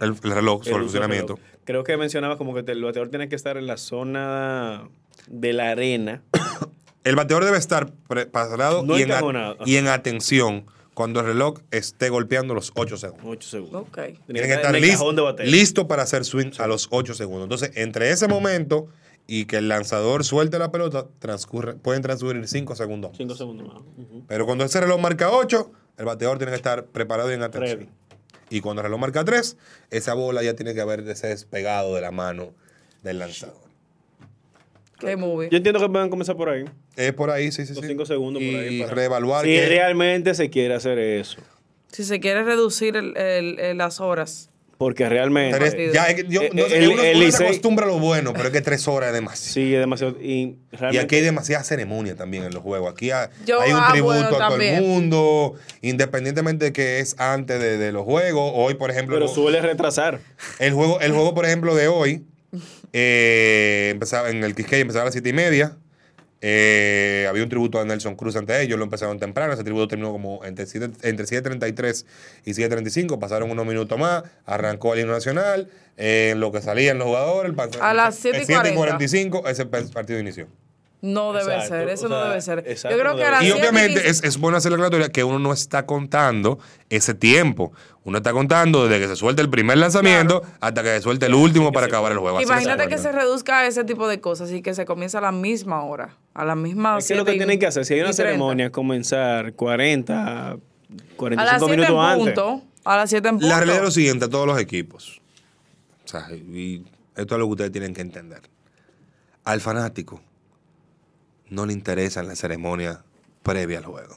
El, el reloj, el sobre el funcionamiento. reloj, creo que mencionaba como que el bateador tiene que estar en la zona de la arena. El bateador debe estar preparado No y, en, y atención cuando el reloj esté golpeando los 8 segundos. 8 segundos. Ok. Tiene que estar en el lis- cajón de bateo. listo para hacer swing a los 8 segundos. Entonces, entre ese momento y que el lanzador suelte la pelota, transcurre, pueden transcurrir 5 segundos. 5 segundos más. Pero cuando ese reloj marca 8, el bateador tiene que estar preparado y en atención. Ready. Y cuando el reloj marca 3, esa bola ya tiene que haberse despegado de la mano del lanzador. Qué movie. Yo entiendo que pueden comenzar por ahí. Es por ahí, sí, sí, Los sí. 5 segundos por ahí. Para- reevaluar Si que- realmente se quiere hacer eso. Si se quiere reducir el- el- el- las horas. Porque realmente. Tres- ya, yo- Eh, no sé, el- uno, el uno se Licey- acostumbra a lo bueno, pero es que tres horas es demasiado. Sí, es demasiado. Y, aquí hay demasiada ceremonia también en los juegos. Aquí ha- Yo- hay un tributo bueno, a todo también. el mundo, independientemente de que es antes de, de los juegos. Hoy, por ejemplo, pero el, suele retrasar. el juego, el juego, por ejemplo, de hoy, eh, empezaba en el Quisqueya, empezaba a las siete y media. Eh, había un tributo a Nelson Cruz ante ellos, lo empezaron temprano. Ese tributo terminó como entre, siete- entre 7.33 y 7.35. Pasaron unos minutos más. Arrancó el himno nacional. eh, en lo que salían los jugadores. el A las 7 y 7.45, ese partido inició. No debe Exacto, ser, eso o no debe ser. exacto, Yo creo no que a debe las Y 7 obviamente es, es bueno hacer la aclaratoria que uno no está contando ese tiempo. Uno está contando desde que se suelte el primer lanzamiento hasta que se suelte el último para acabar el juego. Así Imagínate se que se reduzca a ese tipo de cosas y que se comience a la misma hora. A la misma Es que lo que tienen que hacer, si hay una y 30. ceremonia, comenzar 40, A las 45 7 en minutos antes. punto. A las 7 en punto. La realidad es lo siguiente a todos los equipos. O sea, y esto es lo que ustedes tienen que entender. Al fanático no le interesa la ceremonia previa al juego.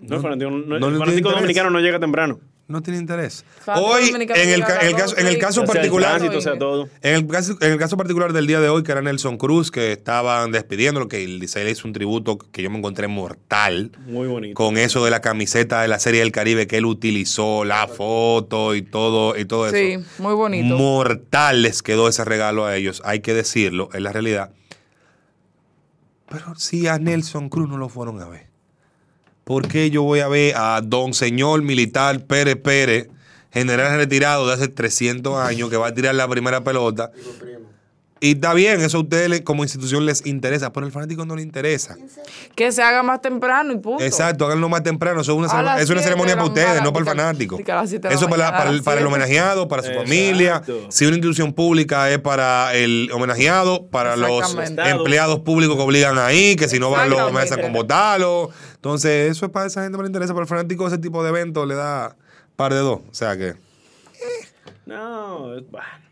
No, el fanático, no- no el le fanático dominicano no llega temprano. No tiene interés. Fanático Hoy, en el, ca- las caso, en el caso particular, tránsito, o sea, todo. En el, caso, en el caso particular del día de hoy, que era Nelson Cruz, que estaban despidiéndolo, que el Licey le hizo un tributo que yo me encontré mortal. Muy bonito. Con eso de la camiseta de la Serie del Caribe que él utilizó, la foto y todo, y todo eso. Sí, muy bonito. Mortal les quedó ese regalo a ellos, hay que decirlo, es la realidad. Pero si a Nelson Cruz no lo fueron a ver. ¿Por qué yo voy a ver a don señor militar Pérez Pérez, general retirado de hace 300 años, que va a tirar la primera pelota? Y está bien, eso a ustedes como institución les interesa, pero al fanático no le interesa. Que se haga más temprano y punto. Exacto, háganlo más temprano. Eso es una, es ceremonia para ustedes, no para el fanático. Eso para, para el, para el homenajeado, para su Exacto. familia. Si una institución pública es para el homenajeado, para los empleados públicos que obligan ahí, que si no van los meses con votarlo. Entonces, eso es para esa gente que le interesa. Para el fanático, ese tipo de eventos le da par de dos. O sea que. No, es bueno.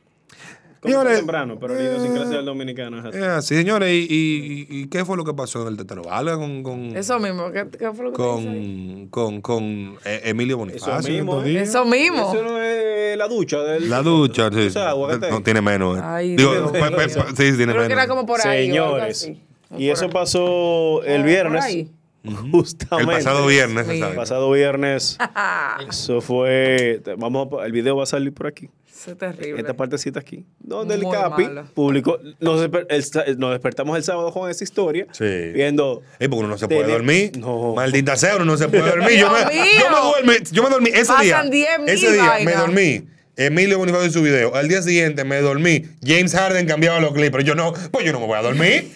Señores, temprano, pero la idiosincrasia del dominicano es así. es así, señores. ¿Y, y, y qué fue lo que pasó en el Tetero Valga con, con, Eso mismo. ¿Qué, qué fue lo que ahí? con, con, con eh, Emilio Bonifacio? Eso mismo, ¿eh? Eso mismo. Eso no es la ducha del. La ducha, sí. O sea, aguacate. No tiene menos. eh. Ay, Digo, Dios pe- mío. pe- sí, tiene Creo menos. que era como por ahí. Señores. Y eso pasó el viernes. ahí. Justamente. El pasado viernes, Sí. El pasado viernes. Eso fue. Vamos a- el video va a salir por aquí. Eso es terrible. Esta partecita aquí. Donde el Muy Capi malo. publicó. Nos, desper- el nos despertamos el sábado con esa historia. Sí. Viendo. Eh, porque uno no se puede Tele- dormir. No. Maldita sea, uno no se puede dormir. yo, me, yo me duerme, yo me dormí ese Pasan día. ese día me dormí. Emilio Bonifacio en su video. Al día siguiente me dormí. James Harden cambiaba los clips. Pero yo no, pues yo no me voy a dormir.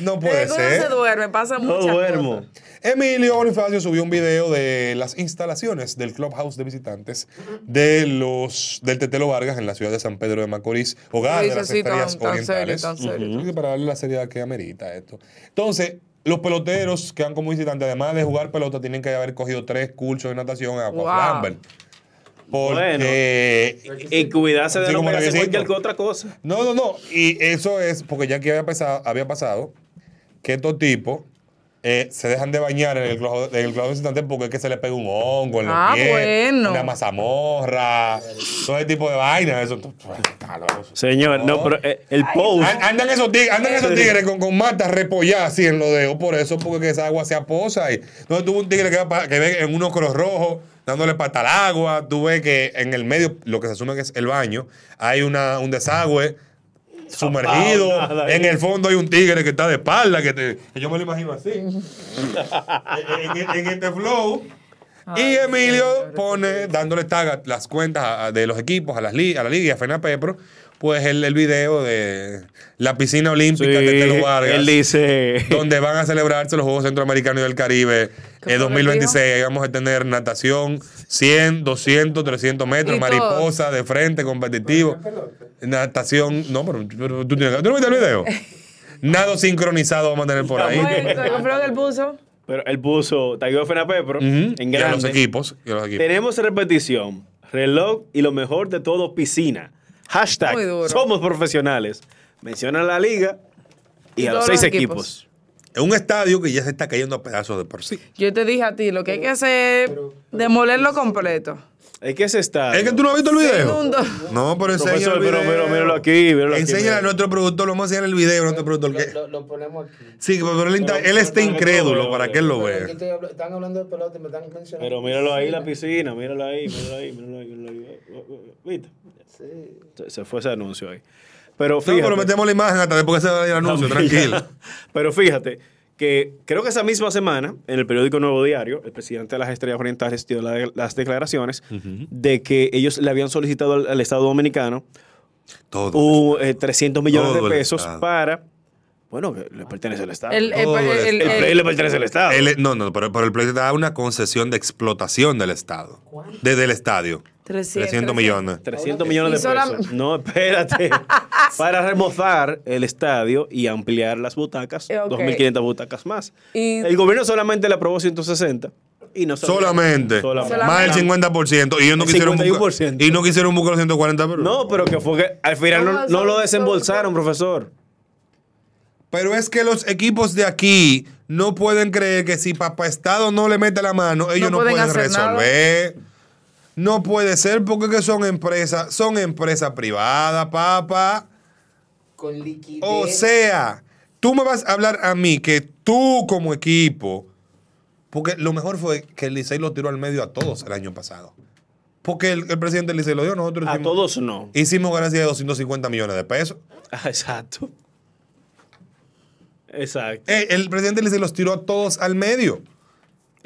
No puede que uno se ser. duerme, pasa No muchas duermo. cosas. Emilio Bonifacio subió un video de las instalaciones del Clubhouse de visitantes de los del Tetelo Vargas en la ciudad de San Pedro de Macorís, hogar de las sí, tan- estrellas tan serio, orientales. tan serio. Para darle la seriedad que amerita esto. Entonces, los peloteros que van como visitantes, además de jugar pelota, tienen que haber cogido tres cursos de natación a Wow. Porque Y cuidarse de no pegarse cualquier otra cosa. no, no, no. Y eso es porque ya aquí había pasado, había pasado que estos tipos eh, se dejan de bañar en el club, en el porque es que se les pega un hongo en los Ah, pies, bueno. una mazamorra, todo ese tipo de vainas. Eso, loco. Señor, no, pero eh, el post. An- Andan esos tigres, andan esos tigres con, con matas repolladas así en los dedos, por eso, porque esa agua se aposa. Y, no, tuvo un tigre que, que ve en unos coros rojos, dándole pata al agua. Tú ves que en el medio, lo que se asume que es el baño, hay una, un desagüe sumergido. en el fondo hay un tigre que está de espalda, que, te- que yo me lo imagino así. en, en- en este flow. y Emilio pone, dándole tag a las cuentas a- a- de los equipos, a, las li- a la liga y a Fena Pepro, pues el, el video de la piscina olímpica de Telo Vargas. él dice. donde van a celebrarse los Juegos Centroamericanos y del Caribe ¿Qué en que 2026. Ahí vamos a tener natación 100, 200, 300 metros, mariposa de frente, competitivo. Natación, no, pero, pero tú, tienes, ¿tú no viste el video? Nado sincronizado vamos a tener por ahí. Bueno, ¿qué fue lo que él puso? Pero él puso tagueo Fenapepro Ujú. en Y a los grande. equipos. y a los equipos. Tenemos repetición, reloj y lo mejor de todo, piscina. Hashtag, somos profesionales. Menciona la liga y, Y a los seis los equipos. equipos. Es un estadio que ya se está cayendo a pedazos de por sí. Yo te dije a ti, lo que hay que hacer es demolerlo completo. Es que ese está. Es que tú no has visto el video. Segundo. No, pero el pero video. míralo, aquí, míralo aquí. Enséñale a nuestro productor, lo vamos a enseñar el video, nuestro productor. Lo, que- lo- lo ponemos aquí. Sí, pero él, está- él está incrédulo para que él lo Pero vea. estoy están hablando de pelota y me están mencionando. Pero míralo ahí, la piscina, míralo ahí, míralo ahí, míralo ahí. Míralo ahí. ¿Viste? Se- Se fue ese anuncio ahí. Pero No, fíjate. pero metemos la imagen hasta después que se vaya el anuncio, tranquilo. Pero fíjate que creo que esa misma semana, en el periódico Nuevo Diario, el presidente de las Estrellas Orientales dio la- las declaraciones de que ellos le habían solicitado al, al Estado Dominicano Todo. uh, eh, 300 millones Todo de pesos para. Bueno, le pertenece al Estado. El, el, el- el- el- el play le pertenece al Estado. No, no, pero, pero el proyecto da una concesión de explotación del Estado. Desde el estadio. 300, 300 millones. 300 millones de pesos. No, espérate. para remozar el estadio y ampliar las butacas, Eh, ok. 2.500 butacas más. Y- el gobierno solamente le aprobó 160. Y no Solamente. Solamente. Más del 50%. Y ellos no El quisieron 51%. buscar, y no quisieron buscar los 140 pero No, pero que fue que al final no, No, no lo desembolsaron, profesor. Pero es que los equipos de aquí no pueden creer que si Papá Estado no le mete la mano, ellos no, No pueden pueden, hacer nada. resolver. No puede ser porque que son empresas, son empresas privadas, papá. Con liquidez. O sea, tú me vas a hablar a mí que tú como equipo, porque lo mejor fue que el Licey lo tiró al medio a todos el año pasado. Porque el, el presidente del Licey lo dio, nosotros A hicimos, todos no. hicimos ganancia de 250 millones de pesos. Ah, exacto. Exacto. Eh, el presidente Licey los tiró a todos al medio.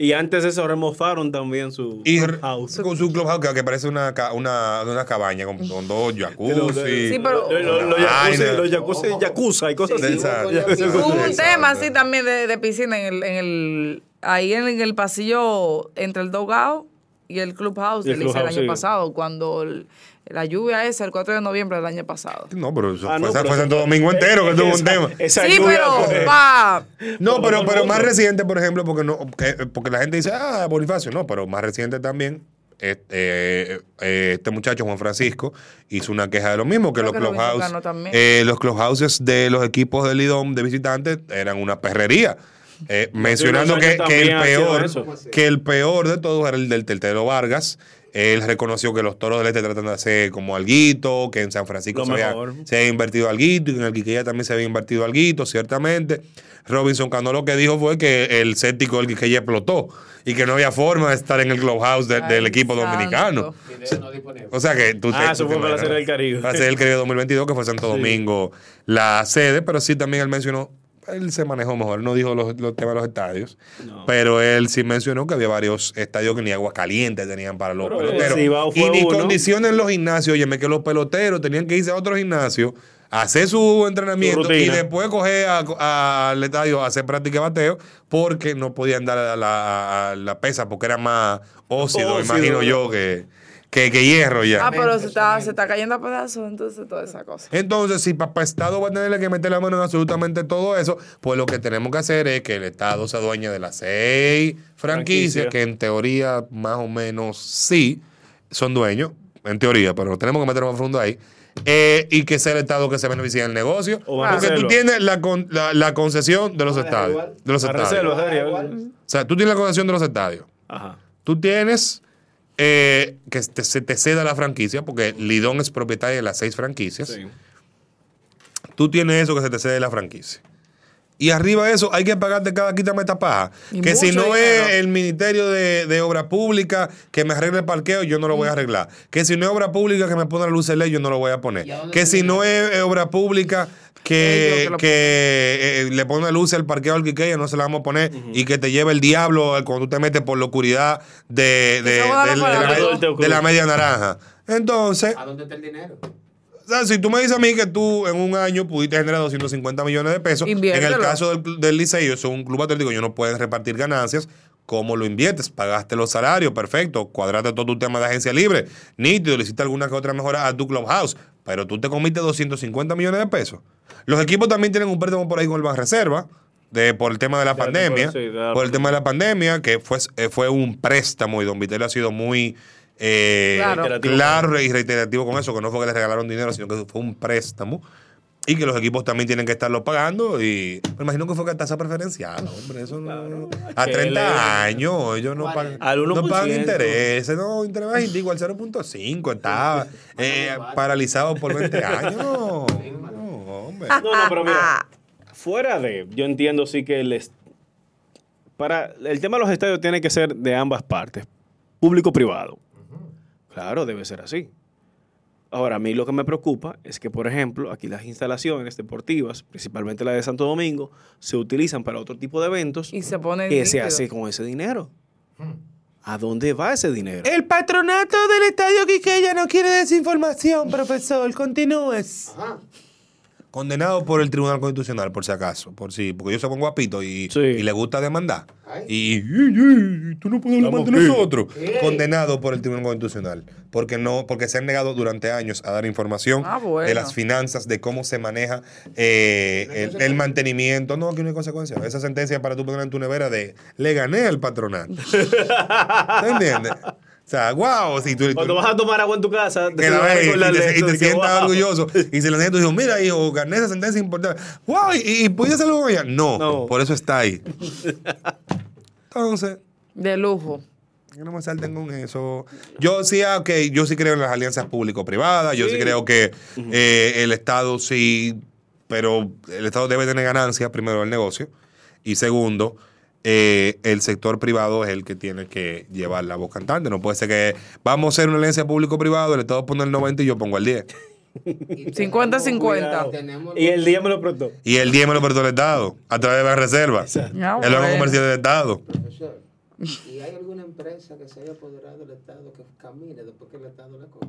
Y antes de eso remozaron también su Y house. con su clubhouse que, que parece una, ca- una, una cabaña con, con dos jacuzzi. Sí, pero- Los lo, lo Vaina. jacuzzi, los jacuzzi, y cosas así. Hubo un tema así también de, de piscina en el, en el ahí en, el pasillo entre el Dogao y el Clubhouse del Licey el año sí. pasado, cuando el- la lluvia esa, el 4 de noviembre del año pasado. No, pero eso Ah, fue, no, fue pero Santo Domingo entero que es tuvo un tema. esa Sí, lluvia pero pa, No, pero, pero más reciente, por ejemplo, porque no que- porque la gente dice, ah, Bonifacio, no, pero más reciente también. Este, eh, este muchacho Juan Francisco hizo una queja de lo mismo que Creo los que lo eh, los clubhouses de los equipos del Lidom de visitantes eran una perrería Eh, mencionando que, que el peor que el peor de todos era el del Teltero Vargas él reconoció que los toros del este tratan de hacer como alguito, que en San Francisco se había, mejor. se había invertido alguito y que en el Quiqueya también se había invertido alguito, ciertamente. Robinson Cano lo que dijo fue que el séptico del Quiqueya explotó y que no había forma de estar en el clubhouse de- del equipo santo. dominicano. No disponible. O sea que tú Ah, te- eso fue para la. Serie del Caribe. La Serie del Caribe 2022, que fue Santo Domingo la sede, pero sí también él mencionó, él se manejó mejor, no dijo los, los temas de los estadios, No. pero él sí mencionó que había varios estadios que ni agua caliente tenían para los Pero el peloteros. Y ni uno. condiciones en los gimnasios, óyeme, que los peloteros tenían que irse a otro gimnasio, hacer su entrenamiento Su y después coger al estadio a hacer práctica de bateo, porque no podían dar a la, a la pesa, porque era más óxido, Óxido. imagino yo, que, que, que hierro ya. Ah, pero se está, se está cayendo a pedazos, entonces toda esa cosa. Entonces, si Papá Estado va a tener que meter la mano en absolutamente todo eso, pues lo que tenemos que hacer es que el Estado se adueñe de las seis franquicias, Franquicia. que en teoría más o menos sí son dueños, en teoría, pero tenemos que meter más profundo ahí. eh, y que sea el Estado que se beneficie del negocio. Porque tú tienes la, con- la, la concesión de los estadios. De los estadios. reserva, O sea, tú tienes la concesión de los estadios. Ajá. Tú tienes eh, que te- se te ceda la franquicia, porque Lidón es propietaria de las seis franquicias. Sí. Tú tienes eso que se te cede la franquicia. Y arriba de eso hay que pagarte cada quítame esta paja. Y Que si no dinero. es el Ministerio de, de Obra Pública que me arregle el parqueo, yo no lo voy a arreglar. Que si no es Obra Pública que me pone la luz LED, yo no lo voy a poner. ¿Y a dónde Que si no es eh, Obra Pública que, que que eh, le pone luz al parqueo al Quiqueya, no se la vamos a poner. Y que te lleve el diablo eh, cuando tú te metes por la oscuridad de, de- la de la, palabra. de la media naranja. Entonces, ¿A dónde está el dinero? o sea, si tú me dices a mí que tú en un año pudiste generar 250 millones de pesos, en el caso del, del Liceo, eso es un club atlético, yo no puedes repartir ganancias. ¿Cómo lo inviertes? Pagaste los salarios, perfecto. Cuadraste todo tu tema de agencia libre. Nítido, le hiciste alguna que otra mejora a tu clubhouse. Pero tú te comiste 250 millones de pesos. Los equipos también tienen un préstamo por ahí con el Banreserva. De, por el tema de la Ya, pandemia, sí, por el tema de la pandemia, que fue, eh, fue un préstamo y Don Vitelio ha sido muy eh, Claro. Y reiterativo con eso, que no fue que le regalaron dinero, sino que fue un préstamo. Y que los equipos también tienen que estarlo pagando. Y me imagino que fue que tasa preferencial, hombre. Eso no. A Que 30 le- años, ellos no pagan, Al no 1%. pagan intereses, no, interés bajitico al 0.5, estaba eh, paralizado por 20 años. No, hombre. No, no, pero mira, fuera de, yo entiendo sí que el para el tema de los estadios tiene que ser de ambas partes, público-privado. Claro, debe ser así. Ahora, a mí lo que me preocupa es que, por ejemplo, aquí las instalaciones deportivas, principalmente la de Santo Domingo, se utilizan para otro tipo de eventos. Y se pone ¿Qué se hace con ese dinero? ¿A dónde va ese dinero? El patronato del estadio Quiqueya no quiere desinformación, profesor. Continúes. Ajá. Condenado por el Tribunal Constitucional, por si acaso. Por si, porque yo soy un guapito y, Sí. y le gusta demandar. Ay. Y, y- y- y tú no puedes hablar de nosotros. Condenado por el Tribunal Constitucional. Porque no, porque se han negado durante años a dar información Ah, bueno. de las finanzas, de cómo se maneja eh, el, el mantenimiento. No, aquí no hay consecuencia. Esa sentencia para tú poner en tu nevera de le gané al patronato. ¿Te entiendes? O sea, wow, si tú, tú- Cuando vas a tomar agua en tu casa, que la vas a ves y te, y te sientas wow. orgulloso. Y se la enseñas, tú dices, mira, hijo, gané esa sentencia importante. ¡Wow! ¿Y, y pudiste hacerlo con ella? No, No. por eso está ahí. Entonces, De lujo. que no me salten con eso. Yo sí, ah, ok, yo sí creo en las alianzas público-privadas. Yo sí Sí. creo que eh, el Estado sí, pero el Estado debe tener ganancias, primero, del negocio. Y segundo, eh, el sector privado es el que tiene que llevar la voz cantante. No puede ser que vamos a hacer una alianza público-privado, el Estado pone el 90 y yo pongo el 10. 50-50. Tenemos Y el día me lo prestó. Y el 10 me lo prestó el Estado a través de la reserva. Ah, El Banco. Comercial del Estado. Profesor, ¿y hay alguna empresa que se haya apoderado del Estado que camine después que el Estado la coja?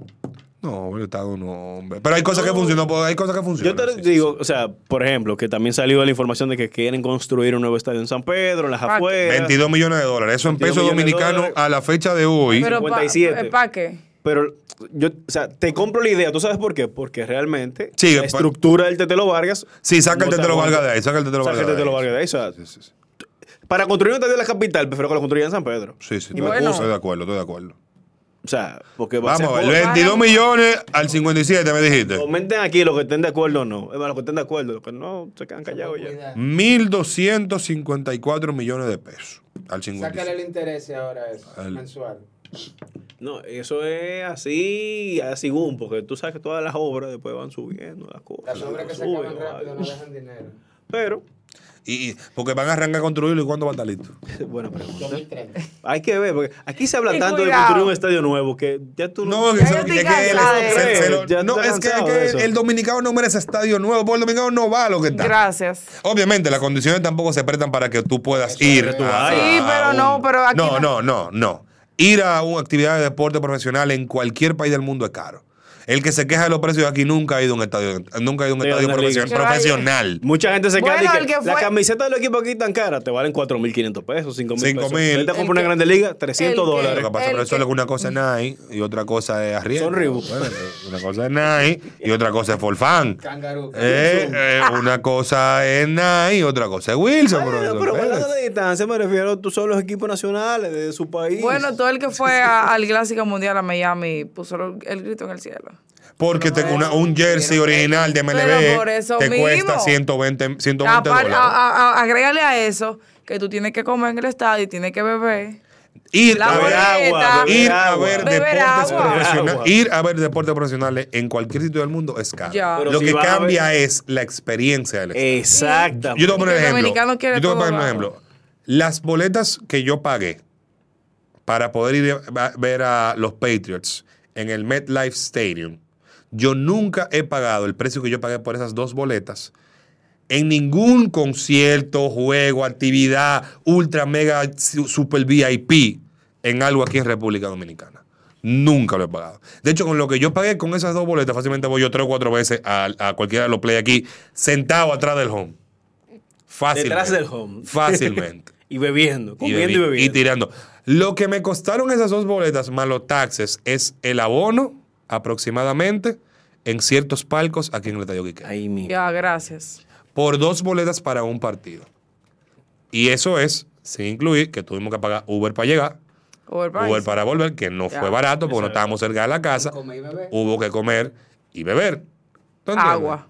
No, el Estado no, hombre. Pero hay cosas que funcionan, pues, hay cosas que Yo funcionan. te sí, sí, digo, o sea, por ejemplo, que también salió la información de que quieren construir un nuevo estadio en San Pedro, en las Ah, afueras. 22 millones de dólares. Eso en 22 pesos dominicanos a la fecha de hoy. Pero pa- 57. ¿para qué? Pero yo, o sea, te compro la idea. ¿Tú sabes por qué? Porque realmente Sí, la pa- estructura del Tetelo Vargas. Sí, saca el no te Tetelo. Vargas de ahí, saca el Tetelo Saca Vargas el de Tetelo ahí. Vargas de ahí. Para construir un estadio en la capital, prefiero que lo construyan en San Pedro. Sí, sí, estoy, me Bueno. estoy de acuerdo, estoy de acuerdo. O sea, porque va Vamos a ser. 22 millones al 57, me dijiste. Comenten aquí los que estén de acuerdo o no. Es más, los que estén de acuerdo, los que no se quedan callados ya. 1.254 millones de pesos al Sácale 57. el interés ahora eso, Al- mensual. No, eso es así, así boom, porque tú sabes que todas las obras después van subiendo las cosas. Las obras que se acaban rápido no dejan dinero. Pero, Y, y- porque van a arrancar a construirlo y cuándo va a estar listo. buena pregunta. 2030. Hay que ver, porque aquí se habla Y tanto de construir un estadio nuevo que ya tú No, no, es que, el dominicano no merece estadio nuevo, porque el dominicano no va a lo que está. Gracias. Obviamente, las condiciones tampoco se prestan para que tú puedas ir. tú a-. Sí, pero un- no, pero aquí No, no- no, no, no. Ir a una actividad de deporte profesional en cualquier país del mundo es caro. El que se queja de los precios aquí nunca ha ido a un estadio, nunca ha ido a un estadio profesional. Mucha gente se queda Bueno, que, que la fue- camiseta del equipo aquí tan cara, te valen 4.500 pesos, 5.000 pesos. 5.000. Vete a comprar El una que- grande liga, 300 el que- dólares. Lo que pasa que eso que- es una cosa es Nike y otra cosa es Arrieta. Son Reebok. Bueno, una cosa es Nike y otra cosa es Forfan. Kangaroo. Eh, eh, una cosa es Nike y otra cosa es Wilson. Bueno, pero hablando de distancia, me refiero, tú son los equipos nacionales de su país. Bueno, todo el que fue a- al Clásico Mundial a Miami puso el grito en el cielo. Porque te- una- un jersey original de MLB por eso te mismo. cuesta 120, 120 Apar- dólares. a- a- a- agrégale a eso que tú tienes que comer en el estadio y tienes que beber. ir la a ver, boleta, beber ir a agua. ver deportes agua. profesionales. Agua. Ir a ver deportes profesionales en cualquier sitio del mundo es caro. Ya. Lo si que cambia ver- es la experiencia del estadio. Exactamente. Yo te voy a poner un ejemplo. Yo te voy a poner un ejemplo. Las boletas que yo pagué para poder ir a ver a los Patriots en el MetLife Stadium, yo nunca he pagado el precio que yo pagué por esas dos boletas en ningún concierto, juego, actividad ultra mega su- super VIP en algo aquí en República Dominicana. Nunca lo he pagado. De hecho, con lo que yo pagué con esas dos boletas, fácilmente voy yo tres o cuatro veces a, a cualquiera de los play aquí, sentado atrás del home. Fácilmente. Detrás del home. Fácilmente. y bebiendo, y, comiendo y, bebi- bebiendo. y tirando. Lo que me costaron esas dos boletas más los taxes es el abono aproximadamente en ciertos palcos aquí en el Estadio Quique. Ahí mismo. Ya, gracias. Por dos boletas para un partido. Y eso es sin incluir que tuvimos que pagar Uber para llegar. Uber para volver, que no Ya. fue barato porque no estábamos cerca de la casa. Comer y beber. Hubo que comer y beber. Agua.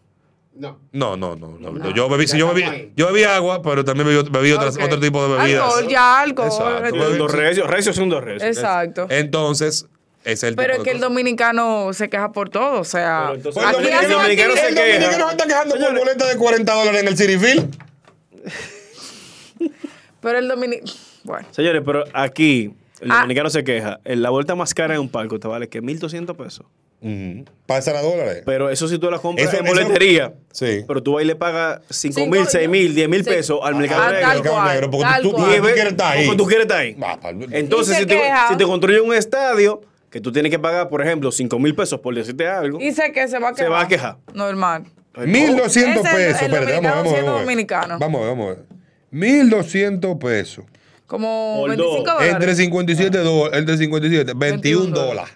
No. No, no, no. no. No. Yo, bebí, sí, yo, bebí, yo bebí agua, pero también bebí, bebí otras- otro tipo de bebidas. Alcohol, ya, alcohol. Exacto. Recios son dos recios. Exacto. Entonces, es el Pero es que el dominicano se queja por todo. O sea, entonces- el aquí dominicano- hacen el dominicano se El queja. dominicano se está quejando por boleta de 40 dólares en el City Field. Pero el dominicano. Bueno. Señores, pero aquí el Ah. dominicano se queja. La vuelta más cara en un palco te vale que 1.200 pesos. Pasan a dólares. Pero eso si tú la compras Eso- en eso- boletería. Sí. Pero tú ahí le pagas 5 Cinco- mil, 6 mil, 10 mil Sí. pesos al mercado Ah, negro. cual, negro, porque tú- tú- tú quieres estar ahí. Porque tú quieres estar ahí. Ah, Entonces, si te, si te construyen un estadio que tú tienes que pagar, por ejemplo, 5 mil pesos por decirte algo, Y sé que se va a Se quejar. va a quejar. Normal. 1200 Ese es el- pesos. el Espérate, vamos, vamos, siendo vamos. a ver. dominicano. Vamos, a ver, vamos. a ver. 1200 pesos. Como Por 25 dos. dólares. Entre 57 dólares, entre 57, 21 21 dólares.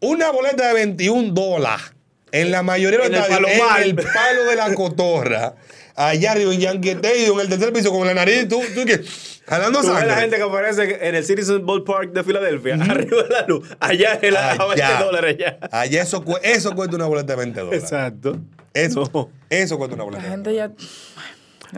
Una boleta de 21 dólares. En la mayoría de los estadios, el palo de la cotorra, allá arriba en Stadium, en el tercer piso, con la nariz, tú, tú que, jalando sangre. la gente que aparece en el Citizen Ball Park de Filadelfia, arriba de la luz, allá en la a 20 Allá. dólares ya. Allá eso, cu- eso cuesta una boleta de 20 dólares. Exacto. Eso, No. eso cuesta una boleta La de 20 gente ya.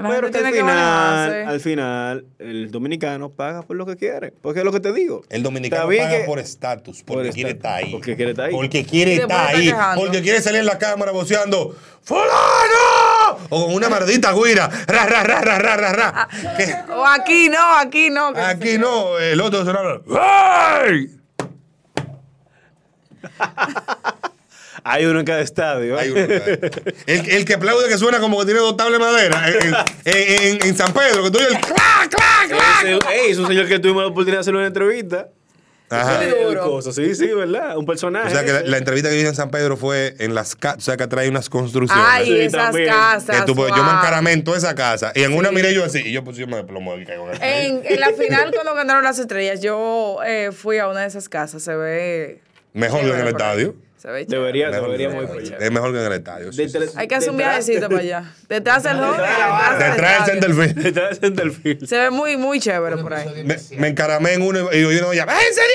La Pero que al tiene que final, al final, el dominicano paga por lo que quiere. Porque es lo que te digo. El dominicano paga que- por estatus, porque por quiere estar ahí. porque quiere estar ahí. Porque quiere estar ahí. quejando. Porque quiere salir en la cámara voceando ¡Fulano! O con una maldita guira. Ra, ra, ra, ra, ra, ra, ra. Que O aquí no, aquí no. que- aquí no, el otro sonaba. ¡Ay! Hay uno en cada estadio. Hay uno en cada- el, el que aplaude que suena como que tiene dos tablas de madera. En, en- en- en San Pedro, que tú oyes el clac, clac, clac. Ese- ey, es un señor que tuvimos la oportunidad de hacerle una entrevista. Ajá. Sí, sí, ¿verdad? Un personaje. O sea que la, la entrevista que hice en San Pedro fue en las casas, o sea que trae unas construcciones. Ay, Sí, esas también. casas. que tú, puedes- yo me wow. encaramento esa casa y en una miré yo así y yo pues yo me desplomo y caigo en En, en la final, cuando ganaron las estrellas, yo eh, fui a una de esas casas. Se ve. Mejor que en el estadio. Se ve Debería, que en muy allá. Es mejor que en el estadio. sí, sí. Hay que hacer un Detrás- viajecito para allá. Detrás del home. Detrás del centerfield. Detrás del centerfield. Se ve muy, muy chévere por ahí. Me, me encaramé en uno y yo, no, ya, ¡váyanse de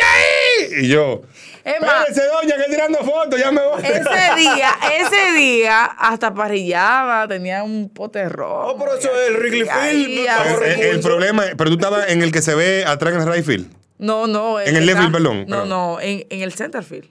ahí! Y yo, Es más, ¡espérense, doña, que tirando fotos, ya me voy! ese día, ese día, hasta parrillaba, tenía un pote rojo. Oh, pero eso es el Wrigley Field, El, el- el problema, es- pero tú estabas en el que se ve atrás en el right field, No, no. En el left field, perdón, No, perdón. no, en, en el centerfield.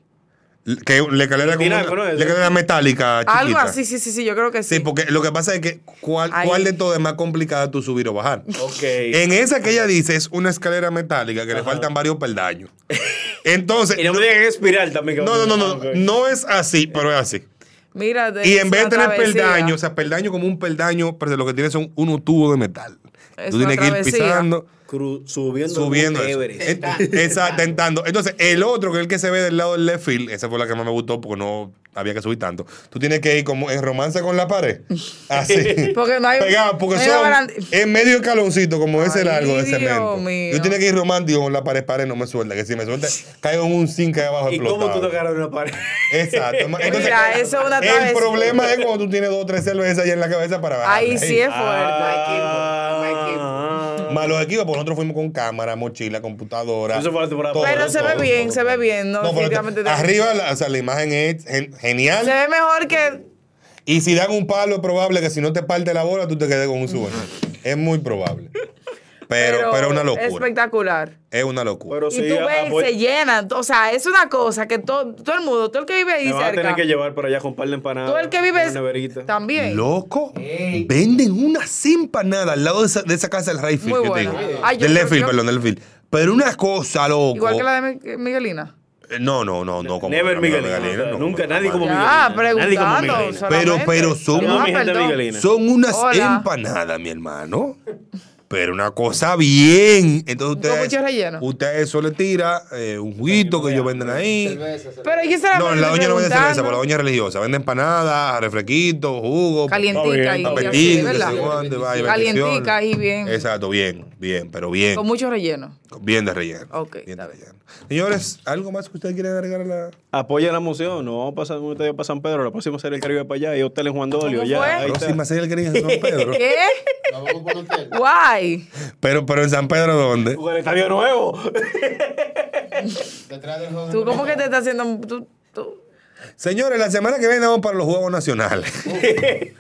Que la escalera como una- ¿no es? la escalera metálica chiquita. Algo así, sí, sí, sí, yo creo que sí. Sí, porque lo que pasa es que ¿cuál, cuál de todo es más complicado tú subir o bajar? Ok. En esa que ella dice es una escalera metálica que le faltan varios peldaños. Entonces, Y no me digan espiral también. que no, no, no, no, no es así, pero es así. Mira, de- Y en vez de tener travesía. peldaños, o sea, peldaño como un peldaño, pero lo que tiene son unos tubos de metal. Es tú tienes que ir travesía. pisando, Cru- subiendo. subiendo. Exacto, tentando. Entonces, el otro, que es el que se ve del lado del left field, esa fue la que más me gustó porque no había que subir tanto. Tú tienes que ir como en romance con la pared. Así. Porque no hay- Pegado, porque no hay son en medio escaloncito, como ese largo de Dios cemento. mío. Yo tenía que ir romántico con la pared, pared, no me suelta. Que si me suelta, caigo en un zinc ahí abajo ¿Y cómo tú explotado. agarras una pared? Exacto. Entonces, Mira, eso es una el problema es cuando tú tienes dos o tres cervezas ahí en la cabeza para bajar. Ahí sí es fuerte. Ah. Más los equipos, pues nosotros fuimos con cámara, mochila, computadora. Eso fue la temporada todo, Pero se ve todo, bien, todo. se ve bien. No, definitivamente. te- arriba, la, o sea, la imagen es gen- genial. Se ve mejor que. Y si dan un palo, es probable que si no te parte la bola, tú te quedes con un sueño. es muy probable. Pero, pero, es una locura. Espectacular. Es una locura. Pero Y sí, tú ves, apoy- se llenan. O sea, es una cosa que todo, todo el mundo, todo el que vive ahí me vas a cerca. tener que llevar por allá con par de empanadas. Todo el que vive neverita. también. Loco, venden unas empanadas al lado de esa, de esa casa del Rayfield Muy que buena. te digo. Ay, yo del Leftfield, yo- perdón, del Leftfield. Pero una cosa, loco. Igual que la de Mi- Miguelina. Eh, No, no, no, no. Como Never Miguelina. Miguelina, no, Nunca, como- nadie como Miguelina. Nadie como preguntando. Miguelina. Pero, pero son, Ah, son unas Hola. empanadas, mi hermano. Pero una cosa bien. Entonces Con ustedes. mucho relleno. Usted eso le tira, eh, un juguito que ellos venden ahí. Cerveza, cerveza. Pero ¿y qué se la No, la doña no vende cerveza, pero la doña es religiosa. Vende empanadas, refresquitos, jugo. Calientica que vaya, Calientica y bien. Exacto, bien, bien, pero bien. Con mucho relleno. Bien de relleno. Ok, bien de relleno. Señores, ¿algo más que ustedes quieren agregar a la Apoya la moción. No vamos a pasar un estadio para San Pedro. La próxima serie el Caribe para allá y hotel en Juan Dolio. ¿Cómo Ya, ahí está. próxima serie del Caribe de San Pedro? ¿Qué? Nos pero, pero en San Pedro, ¿dónde? Con el estadio nuevo. Detrás del joven. ¿Tú cómo que te estás haciendo? Tú, tú- Señores, la semana que viene vamos para los Juegos Nacionales.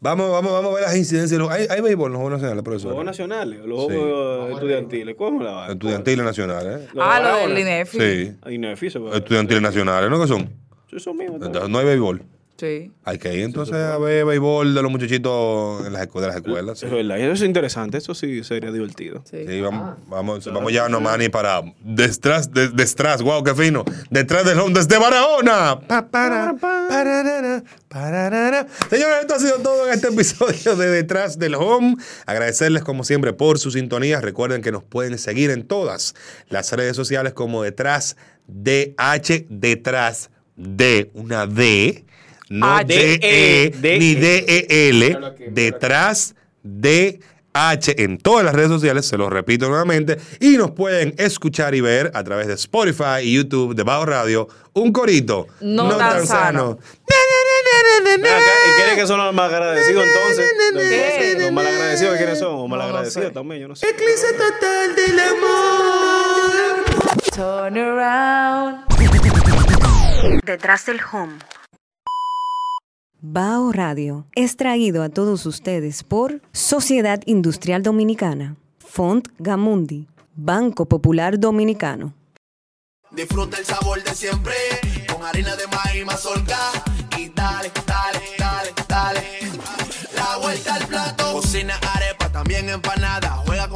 vamos, vamos, vamos a ver las incidencias. ¿Hay, hay béisbol en los Juegos Nacionales, profesor? Los Juegos nacionales, los Sí. Juegos estudiantiles. ¿Cómo la va? Estudiantiles nacionales, ¿eh? Ah, lo Barahona. del INEFI. Sí. Es fiso, pero- Estudiantiles nacionales, ¿no? ¿Qué son? Sí, son mismos. Entonces, no hay béisbol. Sí. Hay que ir entonces a ver béisbol de los muchachitos en las escu- de las escuelas. sí. Es verdad, y eso es interesante. Eso sí sería divertido. Sí. Sí, vamos, vamos, vamos ya no Manny para detrás, de, detrás, wow, qué fino. Detrás del home desde Barahona. Pa, para, pararara, pararara. Señores, esto ha sido todo en este episodio de Detrás del Home. Agradecerles como siempre por su sintonía. Recuerden que nos pueden seguir en todas las redes sociales como Detrás DH, Detrás de una D, no D, E, D, ni E. D, E, L, detrás de H en todas las redes sociales, se los repito nuevamente, y nos pueden escuchar y ver a través de Spotify y YouTube de Bajo Radio, un corito No tan sano. ¿Y quiénes que son los más agradecidos entonces? ¿Qué? Los mal agradecidos, ¿quiénes son? O mal No, no agradecidos sé. también, yo no sé. Eclipse total del amor. Turn around. Detrás del home. Bao Radio es traído a todos ustedes por Sociedad Industrial Dominicana, Font Gamundi, Banco Popular Dominicano. Disfruta el sabor de siempre con harina de maíz mazorca y dale, dale, dale, dale. La vuelta al plato. Cocina arepa, también empanada.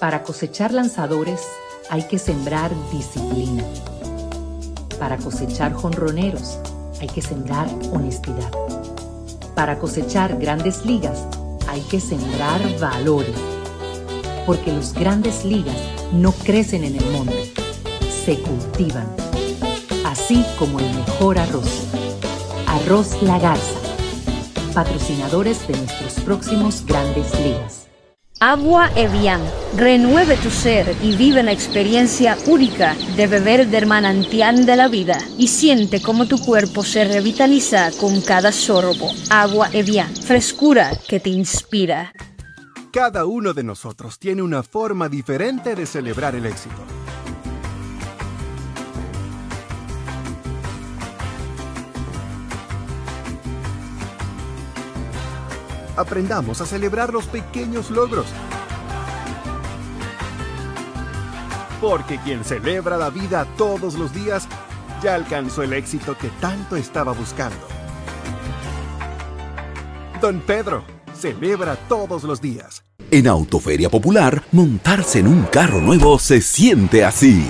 Para cosechar lanzadores hay que sembrar disciplina. Para cosechar jonroneros hay que sembrar honestidad. Para cosechar grandes ligas hay que sembrar valores. Porque los grandes ligas no crecen en el monte, se cultivan. Así como el mejor arroz. Arroz La Garza. Patrocinadores de nuestros próximos grandes ligas. Agua Evian. Renueve tu ser y vive la experiencia única de beber del manantial de la vida y siente cómo tu cuerpo se revitaliza con cada sorbo. Agua Evian. Frescura que te inspira. Cada uno de nosotros tiene una forma diferente de celebrar el éxito. Aprendamos a celebrar los pequeños logros. Porque quien celebra la vida todos los días ya alcanzó el éxito que tanto estaba buscando. Don Pedro celebra todos los días. En Autoferia Popular, montarse en un carro nuevo se siente así.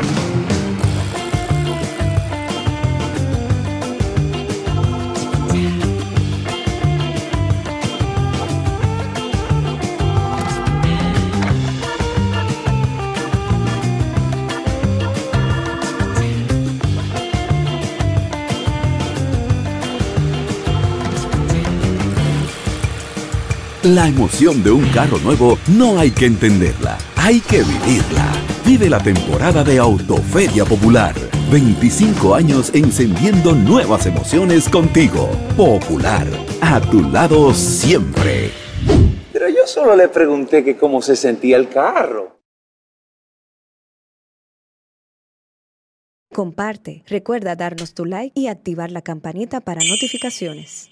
La emoción de un carro nuevo no hay que entenderla, hay que vivirla. Vive la temporada de Autoferia Popular. 25 años encendiendo nuevas emociones contigo. Popular, a tu lado siempre. Pero yo solo le pregunté que cómo se sentía el carro. Comparte, recuerda darnos tu like y activar la campanita para notificaciones.